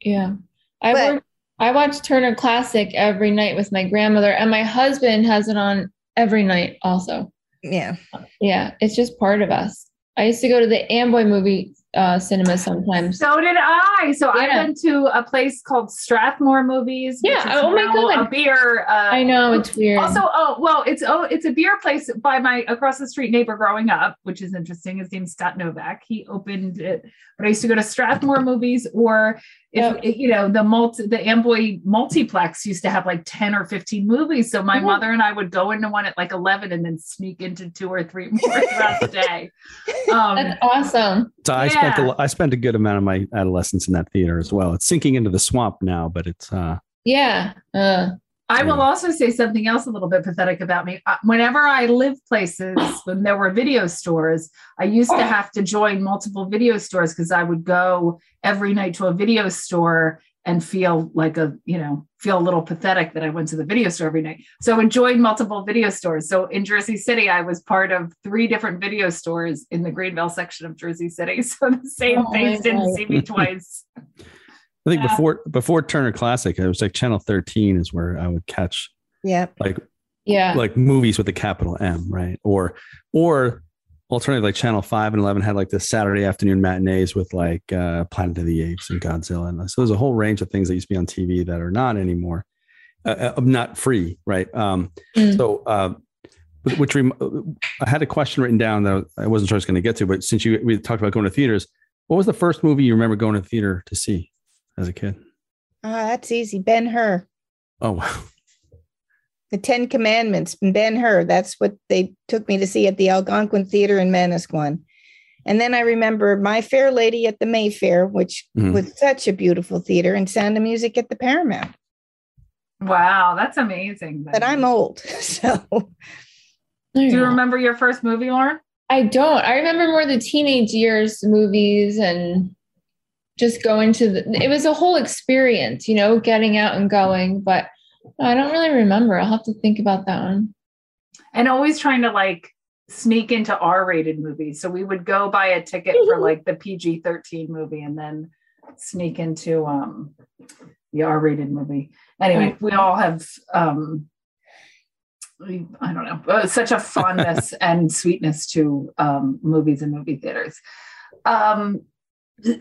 Speaker 5: Yeah. I
Speaker 6: But-
Speaker 5: work, I watch Turner Classic every night with my grandmother, and my husband has it on every night also.
Speaker 6: yeah
Speaker 5: Yeah, it's just part of us. I used to go to the Amboy movie uh, cinema sometimes.
Speaker 4: So did I. So I went to a place called Strathmore Movies.
Speaker 5: Yeah, oh my God.
Speaker 4: A beer. Uh,
Speaker 5: I know it's weird.
Speaker 4: Also, oh well, it's oh, it's a beer place by my across the street neighbor growing up, which is interesting. His name's Scott Novak. He opened it, but I used to go to Strathmore movies, or if
Speaker 5: Yep.
Speaker 4: you know the multi the Amboy multiplex used to have like ten or fifteen movies. So my
Speaker 5: Mhm.
Speaker 4: mother and I would go into one at like eleven and then sneak into two or three more throughout the day. Um,
Speaker 5: That's awesome.
Speaker 1: So I spent
Speaker 4: Yeah.
Speaker 1: a, I spent a good amount of my adolescence in that theater as well. It's sinking into the swamp now, but it's uh
Speaker 5: Yeah. Uh,
Speaker 4: I will also say something else a little bit pathetic about me. Uh, Whenever I lived places when there were video stores, I used to have to join multiple video stores because I would go every night to a video store and feel like a, you know, feel a little pathetic that I went to the video store every night. So I joined multiple video stores. So in Jersey City, I was part of three different video stores in the Greenville section of Jersey City. So the same
Speaker 5: Oh, my
Speaker 4: didn't see me twice.
Speaker 1: I think
Speaker 4: Yeah.
Speaker 1: before before Turner Classic, it was like Channel 13 is where I would catch
Speaker 6: yeah
Speaker 1: like
Speaker 5: yeah.
Speaker 1: like movies with a capital M, right? Or or alternative like Channel 5 and 11 had like the Saturday afternoon matinees with like uh Planet of the Apes and Godzilla. And so there's a whole range of things that used to be on TV that are not anymore. Uh, uh, not free, right? Um
Speaker 5: Mm.
Speaker 1: so uh which- which rem- I had a question written down that I wasn't sure I was going to get to, but since you we talked about going to theaters, what was the first movie you remember going to the theater to see as a kid?
Speaker 6: ah that's easy ben hur
Speaker 1: Oh wow.
Speaker 6: the ten commandments ben hur that's what they took me to see at the algonquin theater in manasquan and then i remember my fair lady at the mayfair which
Speaker 1: Mhm.
Speaker 6: was such a beautiful theater and sound of music at the paramount
Speaker 4: Wow, that's amazing.
Speaker 6: But I'm old, so
Speaker 4: Do you remember your first movie, Lauren?
Speaker 5: I don't. I remember more the teenage years movies and just going to the, it was a whole experience, you know, getting out and going, but I don't really remember. I'll have to think about that one.
Speaker 4: And always trying to like sneak into R-rated movies. So we would go buy a ticket for like the PG-13 movie and then sneak into um the R-rated movie. Anyway, we all have um I don't know, uh, such a fondness and sweetness to um, movies and movie theaters. Um,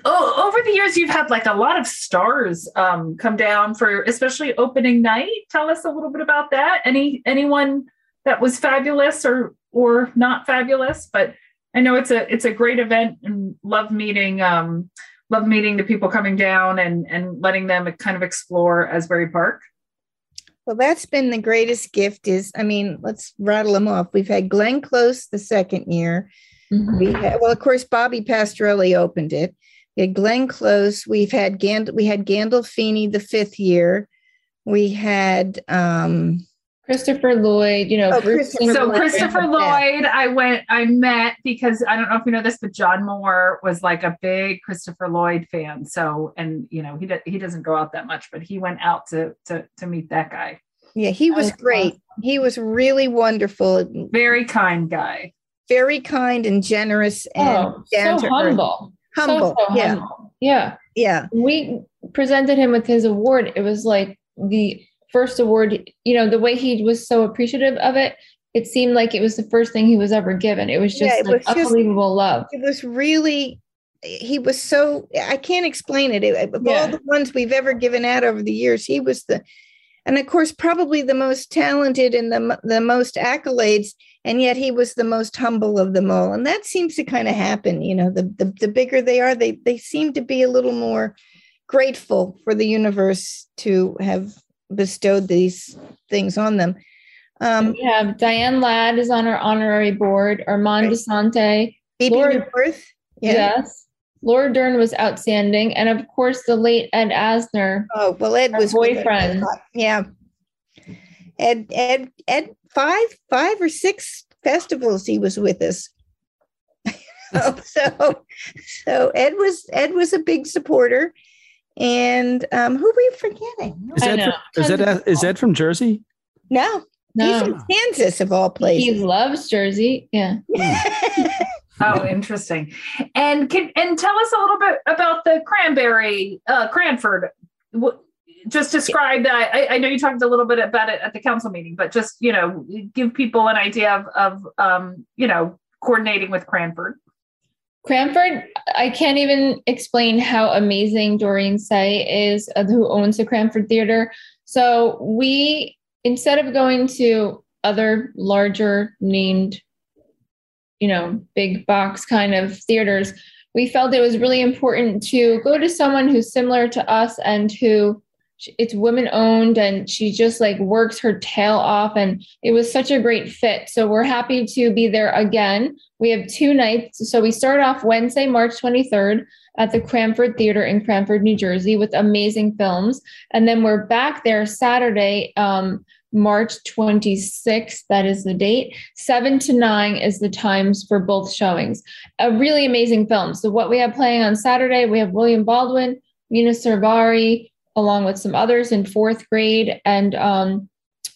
Speaker 4: oh, over the years, you've had like a lot of stars um, come down for, especially opening night. Tell us a little bit about that. Any anyone that was fabulous or or not fabulous, but I know it's a it's a great event and love meeting um, love meeting the people coming down and and letting them kind of explore Asbury Park.
Speaker 6: Well, that's been the greatest gift. Is I mean, let's rattle them off. We've had Glenn Close the second year. Mm-hmm. We had, well, of course, Bobby Pastorelli opened it. We had Glenn Close. We've had Gand- we had Gandolfini the fifth year. We had um,
Speaker 5: Christopher Lloyd, you know.
Speaker 4: Oh, Christopher so Christopher Lloyd, I went, I met because I don't know if you know this, but John Moore was like a big Christopher Lloyd fan. So, and you know, he he doesn't go out that much, but he went out to to to meet that guy.
Speaker 6: Yeah, he was great. He was really wonderful.
Speaker 4: Very kind guy.
Speaker 6: Very kind and generous oh, and
Speaker 5: oh, so humble.
Speaker 6: Humble. So, so yeah.
Speaker 5: Humble. Yeah.
Speaker 6: Yeah.
Speaker 5: We presented him with his award. It was like the first award, you know, the way he was so appreciative of it, it seemed like it was the first thing he was ever given. It was just yeah, it like was unbelievable
Speaker 6: just,
Speaker 5: love.
Speaker 6: It was really, he was so, I can't explain it. it of yeah. all the ones we've ever given out over the years, he was the, and of course, probably the most talented and the, the most accolades. And yet he was the most humble of them all. And that seems to kind of happen. You know, the, the, the bigger they are, they, they seem to be a little more grateful for the universe to have bestowed these things on them.
Speaker 5: Um, we have Diane Ladd is on our honorary board, Armand right. DeSante,
Speaker 6: Laura, Newworth,
Speaker 5: yeah. yes. Laura Dern was outstanding, and of course the late Ed Asner.
Speaker 6: Oh well, Ed was
Speaker 5: boyfriend.
Speaker 6: Yeah, Ed Ed Ed five five or six festivals he was with us. so so Ed was Ed was a big supporter, and um, who were you forgetting?
Speaker 1: Is Ed, from, is, Ed, is Ed from Jersey?
Speaker 6: No, no. He's from Kansas, of all places.
Speaker 5: He loves Jersey. Yeah.
Speaker 4: oh, interesting. And can and tell us a little bit about the cranberry uh, Cranford. Just describe that. I, I, know you talked a little bit about it at the council meeting, but just you know, give people an idea of of um, you know coordinating with Cranford.
Speaker 5: Cranford, I can't even explain how amazing Doreen Say is, uh, who owns the Cranford Theater. So we, instead of going to other larger named, you know, big box kind of theaters, we felt it was really important to go to someone who's similar to us and who it's women owned and she just like works her tail off and it was such a great fit. So we're happy to be there again. We have two nights. So we start off wednesday march 23rd at the cranford theater in cranford new jersey with amazing films. And then we're back there saturday um, march 26th that is the date. 7 to 9 is the times for both showings. A really amazing film. So what we have playing on saturday we have william baldwin Mena Suvari, along with some others in fourth grade. And um,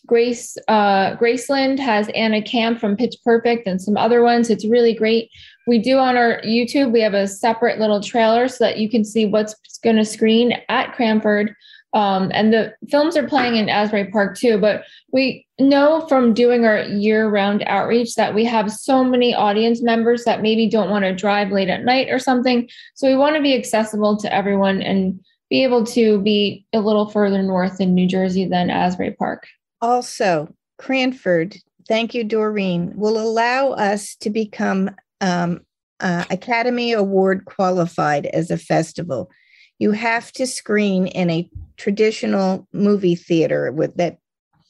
Speaker 5: Grace uh, Graceland has Anna Camp from Pitch Perfect and some other ones. It's really great. We do on our YouTube, we have a separate little trailer so that you can see what's going to screen at Cranford. Um, and the films are playing in Asbury Park too. But we know from doing our year round outreach that we have so many audience members that maybe don't want to drive late at night or something. So we want to be accessible to everyone and be able to be a little further north in New Jersey than Asbury Park.
Speaker 6: Also, Cranford, thank you, Doreen, will allow us to become um, uh, Academy Award qualified as a festival. You have to screen in a traditional movie theater with that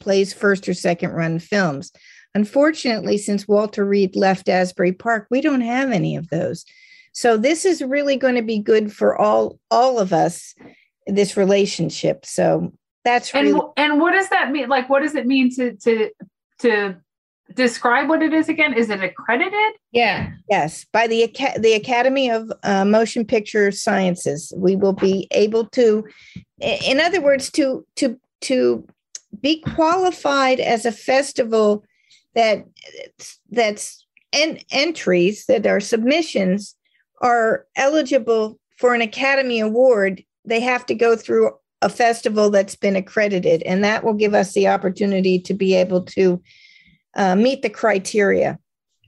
Speaker 6: plays first or second run films. Unfortunately, since Walter Reade left Asbury Park, we don't have any of those. So this is really going to be good for all all of us this relationship. So That's
Speaker 4: And
Speaker 6: really
Speaker 4: wh- and what does that mean? Like, what does it mean to to to describe what it is again? Is it accredited?
Speaker 5: Yeah.
Speaker 6: yes. By the the Academy of uh, Motion Picture Sciences, we will be able to, in other words, to to to be qualified as a festival that that's en- entries that are submissions are eligible for an Academy Award. They have to go through a festival that's been accredited, and that will give us the opportunity to be able to uh, meet the criteria.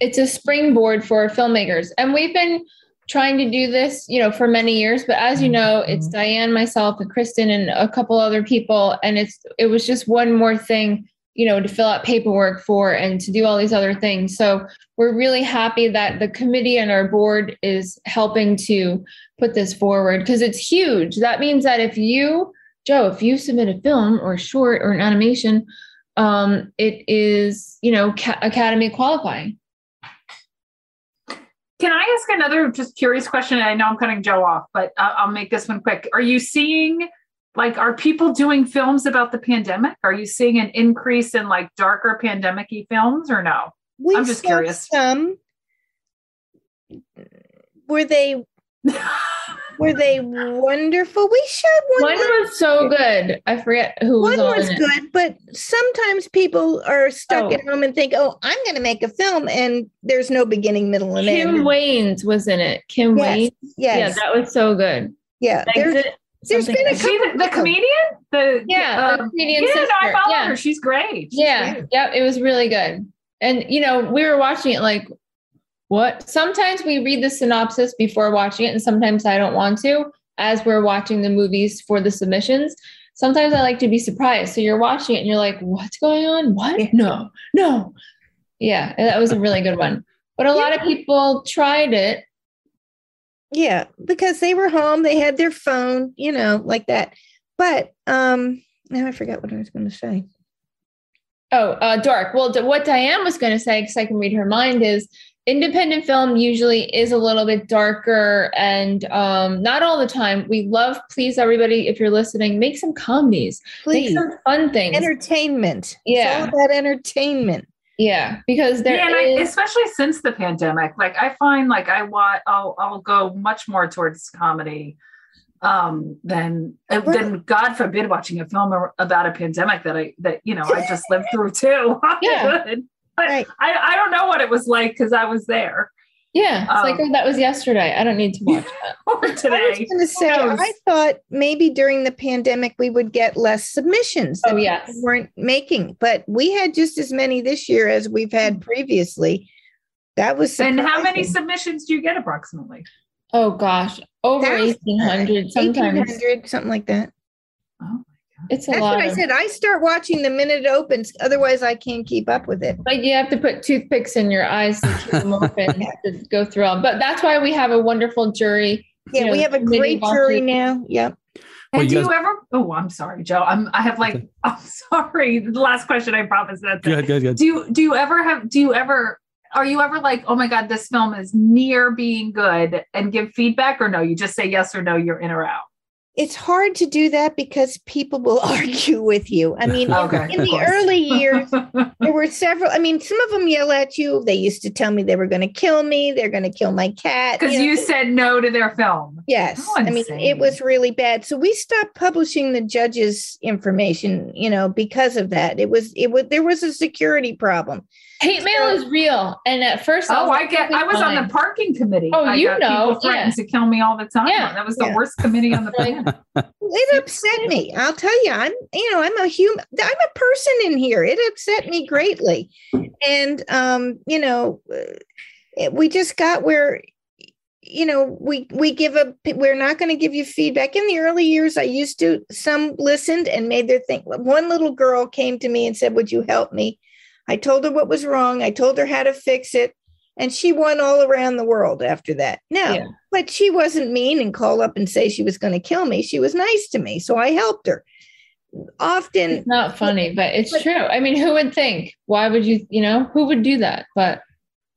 Speaker 5: it's a springboard for filmmakers and we've been trying to do this you know for many years but as you know it's diane myself and kristen and a couple other people and it's it was just one more thing you know to fill out paperwork for and to do all these other things so we're really happy that the committee and our board is helping to put this forward because it's huge that means that if you joe if you submit a film or a short or an animation um, it is you know ca- academy qualifying
Speaker 4: Can I ask another just curious question? I know I'm cutting Joe off, but uh, I'll make this one quick. Are you seeing like are people doing films about the pandemic? Are you seeing an increase in like darker pandemic-y films or no?
Speaker 6: We
Speaker 4: I'm just curious.
Speaker 6: Some were they were they wonderful? We showed one.
Speaker 5: One was so good. I forget who was
Speaker 6: one
Speaker 5: on
Speaker 6: was
Speaker 5: it.
Speaker 6: good, but sometimes people are stuck
Speaker 5: Oh.
Speaker 6: at home and think, "Oh, I'm going to make a film," and there's no beginning, middle, and
Speaker 5: Kim
Speaker 6: end.
Speaker 5: Kim Wayans was in it. Kim
Speaker 6: Yes,
Speaker 5: Wayans. Yeah, that was so good.
Speaker 6: yeah. There's,
Speaker 5: Exit,
Speaker 6: there's
Speaker 5: something
Speaker 6: been a
Speaker 5: like-
Speaker 4: she the, the comedian? The
Speaker 5: yeah,
Speaker 4: uh,
Speaker 5: the comedian
Speaker 4: yeah, no. I follow
Speaker 5: yeah.
Speaker 4: her. She's great. She's
Speaker 5: yeah,
Speaker 4: great.
Speaker 5: yeah, it was really good. And you know, we were watching it like, what? Sometimes we read the synopsis before watching it, and sometimes I don't want to. As we're watching the movies for the submissions, sometimes I like to be surprised. So you're watching it and you're like, what's going on? What? No, no. Yeah, that was a really good one. But a lot of people tried it.
Speaker 6: Yeah, because they were home, they had their phone, you know, like that. But um, now I forgot what I was going to say.
Speaker 5: Oh, uh, dark. Well, d- what Diane was going to say, because I can read her mind, is independent film usually is a little bit darker and um, not all the time. We love, please, everybody, if you're listening, make some comedies,
Speaker 6: Please,
Speaker 5: make some fun things.
Speaker 6: entertainment.
Speaker 5: Yeah.
Speaker 6: it's all about entertainment.
Speaker 5: Yeah, because there
Speaker 4: yeah, and I, especially since the pandemic, like I find like I want I'll I'll go much more towards comedy um than uh, than God forbid watching a film about a pandemic that I that you know I just lived through too.
Speaker 5: Yeah.
Speaker 4: But
Speaker 6: Right.
Speaker 4: I, I don't know what it was like because I was there
Speaker 5: yeah, it's like
Speaker 4: um,
Speaker 5: oh, that was yesterday. I don't need to watch that.
Speaker 4: or
Speaker 6: I was going to say. I thought maybe during the pandemic we would get less submissions that
Speaker 5: Oh,
Speaker 6: people
Speaker 5: yes.
Speaker 6: weren't making, but we had just as many this year as we've had previously. That was
Speaker 4: And how many submissions do you get approximately?
Speaker 5: Oh gosh, over
Speaker 6: Thousands.
Speaker 5: eighteen hundred. Sometimes
Speaker 6: 1800, something like that.
Speaker 5: It's a
Speaker 6: That's
Speaker 5: lot.
Speaker 6: what I said. I start watching the minute it opens, otherwise I can't keep up with it.
Speaker 5: Like you have to put toothpicks in your eyes to keep them open to go through them. But that's why we have a wonderful jury.
Speaker 6: Yeah,
Speaker 5: You know,
Speaker 6: we have a great jury now. Yep.
Speaker 1: Well,
Speaker 4: And
Speaker 1: you
Speaker 4: do
Speaker 1: guys-
Speaker 4: you ever? Oh, I'm sorry, Joe. I'm. I have like. I'm sorry. The last question. I promise. That's it.
Speaker 1: Good, good, good.
Speaker 4: do you do you ever have do you ever are you ever like oh my god this film is near being good and give feedback or no you just say yes or no you're in or out
Speaker 6: It's hard to do that because people will argue with you. I mean,
Speaker 4: Okay,
Speaker 6: in the
Speaker 4: course.
Speaker 6: early years, there were several. I mean, some of them yell at you. They used to tell me they were going to kill me. They're going to kill my cat.
Speaker 4: because
Speaker 6: know.
Speaker 4: you said no to their film
Speaker 6: Yes.
Speaker 4: How
Speaker 6: I mean, it was really bad. So we stopped publishing the judges' information, you know, because of that. It was, it was, there was a security problem.
Speaker 5: Hate mail is real. And at first,
Speaker 4: oh
Speaker 5: was
Speaker 4: i get i was on the parking committee
Speaker 5: Oh,
Speaker 4: I
Speaker 5: you
Speaker 4: got
Speaker 5: know,
Speaker 4: people threatened to kill me all the time
Speaker 5: Yeah.
Speaker 4: that was the
Speaker 6: Yeah.
Speaker 4: worst committee on the planet
Speaker 6: It upset me. I'll tell you, I'm, you know, I'm a human, I'm a person in here. It upset me greatly. And, um, you know, uh, we just got where, you know, we, we give a, we're not going to give you feedback. In the early years, I used to, some listened and made their thing. One little girl came to me and said, Would you help me? I told her what was wrong. I told her how to fix it. And she won all around the world after that. Now,
Speaker 5: Yeah.
Speaker 6: but she wasn't mean and call up and say she was going to kill me. She was nice to me. So I helped her. Often,
Speaker 5: It's not funny, but it's
Speaker 6: But-
Speaker 5: true. I mean, who would think? Why would you, you know, who would do that? But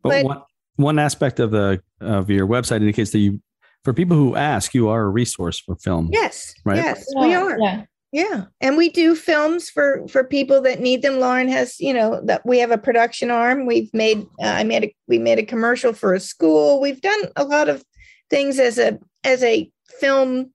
Speaker 1: But,
Speaker 6: But-
Speaker 1: one, one aspect of the of your website indicates that you, for people who ask, you are a resource for film.
Speaker 6: yes,
Speaker 1: Right.
Speaker 6: yes, we are.
Speaker 5: Yeah.
Speaker 6: Yeah, and we do films for for people that need them. Lauren has, you know, that we have a production arm. We've made uh, I made a we made a commercial for a school. We've done a lot of things as a as a film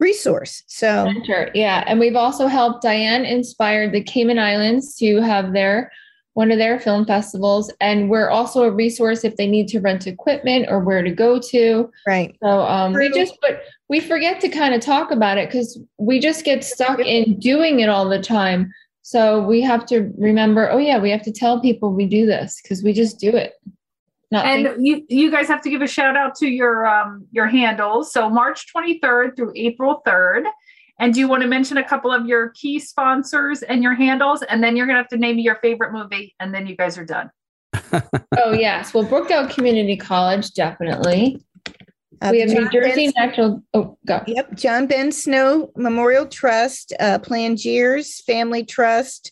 Speaker 6: resource. So
Speaker 5: yeah, and we've also helped Diane inspire the Cayman Islands to have their one of their film festivals, and we're also a resource if they need to rent equipment or where to go to.
Speaker 6: right,
Speaker 5: So um, we just but we forget to kind of talk about it because we just get stuck in doing it all the time. So we have to remember, oh yeah, we have to tell people we do this because we just do it. Not think-
Speaker 4: And you you guys have to give a shout out to your um your handles. So March 23rd through April 3rd. And do you want to mention a couple of your key sponsors and your handles? And then you're gonna have to name me your favorite movie, and then you guys are done.
Speaker 5: oh yes, well Brookdale Community College definitely.
Speaker 6: Uh,
Speaker 5: we have New Jersey
Speaker 6: Ben-
Speaker 5: Natural. Oh, go.
Speaker 6: Yep, John Ben Snow Memorial Trust, uh, Plangiers Family Trust.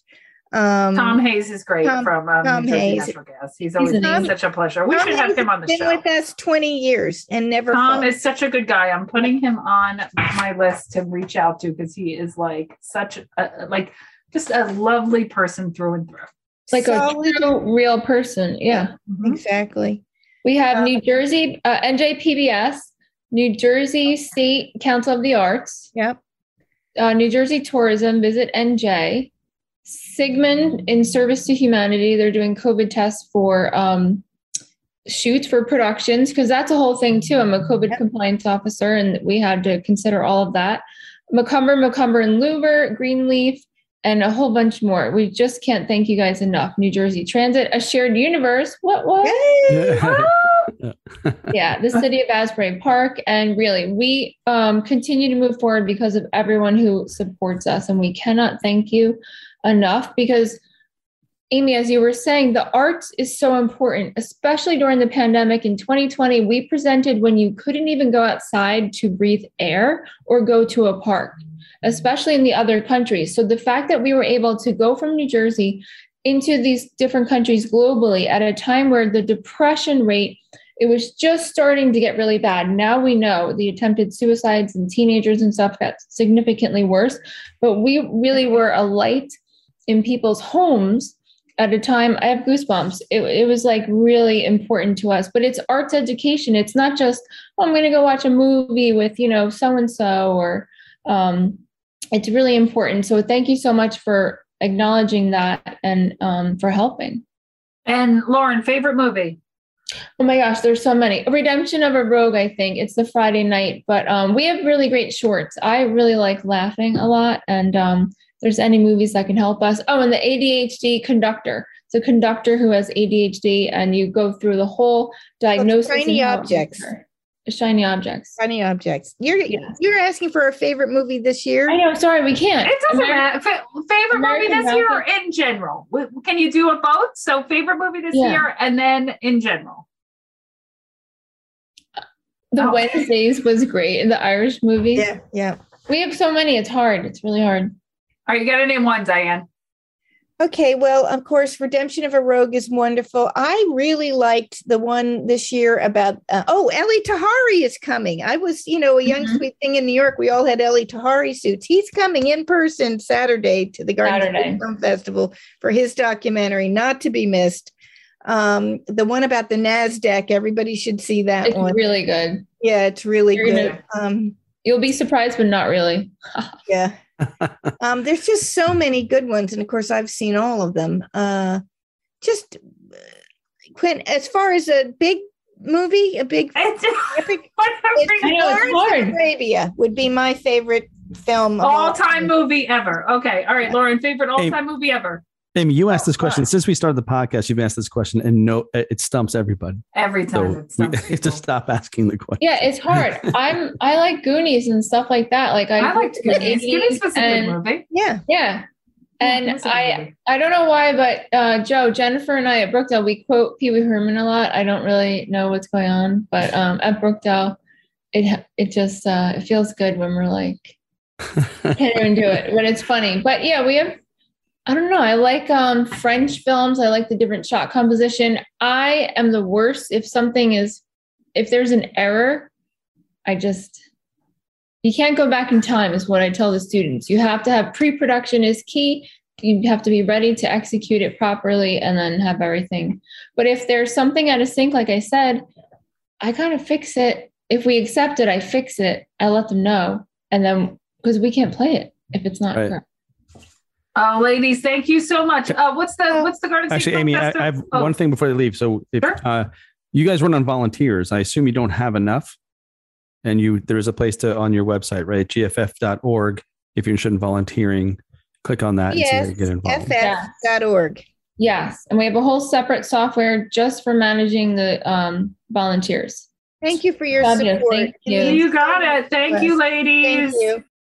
Speaker 6: Um,
Speaker 4: Tom Hayes is great
Speaker 6: Tom-
Speaker 4: from um,
Speaker 6: Tom
Speaker 4: New Jersey
Speaker 6: Hayes.
Speaker 4: Natural Gas. He's always been such a pleasure. We
Speaker 6: Tom
Speaker 4: should have him on the
Speaker 6: been
Speaker 4: show.
Speaker 6: Been with us twenty years and never.
Speaker 4: Tom
Speaker 6: fought.
Speaker 4: is such a good guy. I'm putting him on my list to reach out to because he is like such a like just a lovely person through and through.
Speaker 5: Like
Speaker 6: Solid-
Speaker 5: a true real person. Yeah.
Speaker 6: exactly.
Speaker 5: We have
Speaker 6: Uh,
Speaker 5: New Jersey uh, NJPBS, New Jersey State Council of the Arts,
Speaker 6: Yep.
Speaker 5: uh, New Jersey Tourism, Visit NJ, Sigmund in Service to Humanity. They're doing COVID tests for um, shoots for productions because that's a whole thing too. I'm a COVID
Speaker 6: Yep.
Speaker 5: compliance officer, and we had to consider all of that. Macumber, Macumber and Louver, Greenleaf, and a whole bunch more. We just can't thank you guys enough. New Jersey Transit, a shared universe. What what? yeah, the city of Asbury Park. And really, we um, continue to move forward because of everyone who supports us. And we cannot thank you enough because, Amy, as you were saying, the arts is so important, especially during the pandemic in 2020. We presented when you couldn't even go outside to breathe air or go to a park, especially in the other countries. So the fact that we were able to go from New Jersey into these different countries globally at a time where the depression rate it was just starting to get really bad. Now we know the attempted suicides and teenagers and stuff got significantly worse, but we really were a light in people's homes at a time. I have goosebumps. It, it was like really important to us, but it's arts education. It's not just, oh, I'm going to go watch a movie with, you know, so and so, or um, it's really important. So thank you so much for acknowledging that and um, for helping.
Speaker 4: And Lauren, favorite movie?
Speaker 5: Oh my gosh, there's so many. Redemption of a Rogue, I think. It's the Friday night, but um, we have really great shorts. I really like laughing a lot. And um, there's any movies that can help us. Oh, and the ADHD conductor. It's a conductor who has ADHD, and you go through the whole diagnosis. and
Speaker 6: shiny objects.
Speaker 5: works. Shiny objects.
Speaker 6: Funny objects. You're
Speaker 5: Yes.
Speaker 6: you're asking for a favorite movie this year.
Speaker 5: I know. Sorry, we can't.
Speaker 4: It doesn't
Speaker 5: Ameri-
Speaker 4: matter. Favorite
Speaker 5: American
Speaker 4: movie this year or in general? Can you do it both? So favorite movie this
Speaker 5: Yeah.
Speaker 4: year and then in general.
Speaker 5: Uh, the
Speaker 4: Oh.
Speaker 5: Wednesdays was great in the Irish movie.
Speaker 6: Yeah, yeah.
Speaker 5: We have so many. It's hard. It's really hard.
Speaker 4: All right, you got to name one, Diane.
Speaker 6: Okay, well, of course, Redemption of a Rogue is wonderful. I really liked the one this year about, uh, oh, Elie Tahari is coming. I was, you know, a young
Speaker 5: Mhm.
Speaker 6: sweet thing in New York. We all had Elie Tahari suits. He's coming in person Saturday to the Garden Film Festival for his documentary, not to be missed. Um, the one about the NASDAQ, everybody should see that
Speaker 5: It's
Speaker 6: one.
Speaker 5: really good.
Speaker 6: Yeah, it's really
Speaker 5: You're
Speaker 6: good.
Speaker 5: gonna-
Speaker 6: Um,
Speaker 5: You'll be surprised, but not really.
Speaker 6: yeah. Um, there's just so many good ones, and of course, I've seen all of them. Uh, just uh, Quinn, as far as a big movie, a big
Speaker 4: It's,
Speaker 6: epic,
Speaker 4: whatever.
Speaker 6: it's
Speaker 5: I know,
Speaker 6: Lawrence of Arabia would be my favorite film. of
Speaker 4: all time movie ever. Okay. All right, Lauren, favorite all time movie ever.
Speaker 1: Amy, you asked this
Speaker 4: Oh,
Speaker 1: question since we started the podcast. You've asked this question, and no, it stumps everybody.
Speaker 4: Every time.
Speaker 1: So
Speaker 4: it's
Speaker 1: we
Speaker 4: something
Speaker 1: have to stop asking the question.
Speaker 5: Yeah, it's hard. I'm I like Goonies and stuff like that. Like I,
Speaker 4: I liked
Speaker 5: grew up in
Speaker 4: Goonies.
Speaker 5: the
Speaker 4: Goonies was a good movie.
Speaker 6: Yeah,
Speaker 5: Yeah. And
Speaker 4: Yeah, it was a good
Speaker 5: I. I don't know why, but uh, Joe, Jennifer, and I at Brookdale, we quote Pee Wee Herman a lot. I don't really know what's going on, but um, at Brookdale, it it just uh, it feels good when we're like can't even do it, but it's funny. But yeah, we have. I don't know. I like um, French films. I like the different shot composition. I am the worst if something is if there's an error. I just you can't go back in time is what I tell the students. You have to have pre-production is key. You have to be ready to execute it properly and then have everything. But if there's something out of sync, like I said, I kind of fix it. If we accept it, I fix it. I let them know. And then because we can't play it if it's not
Speaker 1: Right.
Speaker 5: correct.
Speaker 4: Oh, ladies, thank you so much. Uh, what's the what's the Garden State
Speaker 1: Actually,
Speaker 4: Film
Speaker 1: Amy, I,
Speaker 4: Festival?
Speaker 1: I have
Speaker 4: Oh,
Speaker 1: one thing before they leave. So if
Speaker 4: Sure.
Speaker 1: uh, you guys run on volunteers, I assume you don't have enough. And you there is a place to on your website, right? GFF.org. If you're interested in volunteering, click on that and see how
Speaker 6: Yes,
Speaker 1: you get involved.
Speaker 6: ff.org.
Speaker 5: Yes. And we have a whole separate software just for managing the um, volunteers.
Speaker 6: Thank you for your
Speaker 5: Fabulous,
Speaker 6: support.
Speaker 5: thank you.
Speaker 4: You got it. Thank you,
Speaker 6: Thank
Speaker 4: ladies.
Speaker 6: you.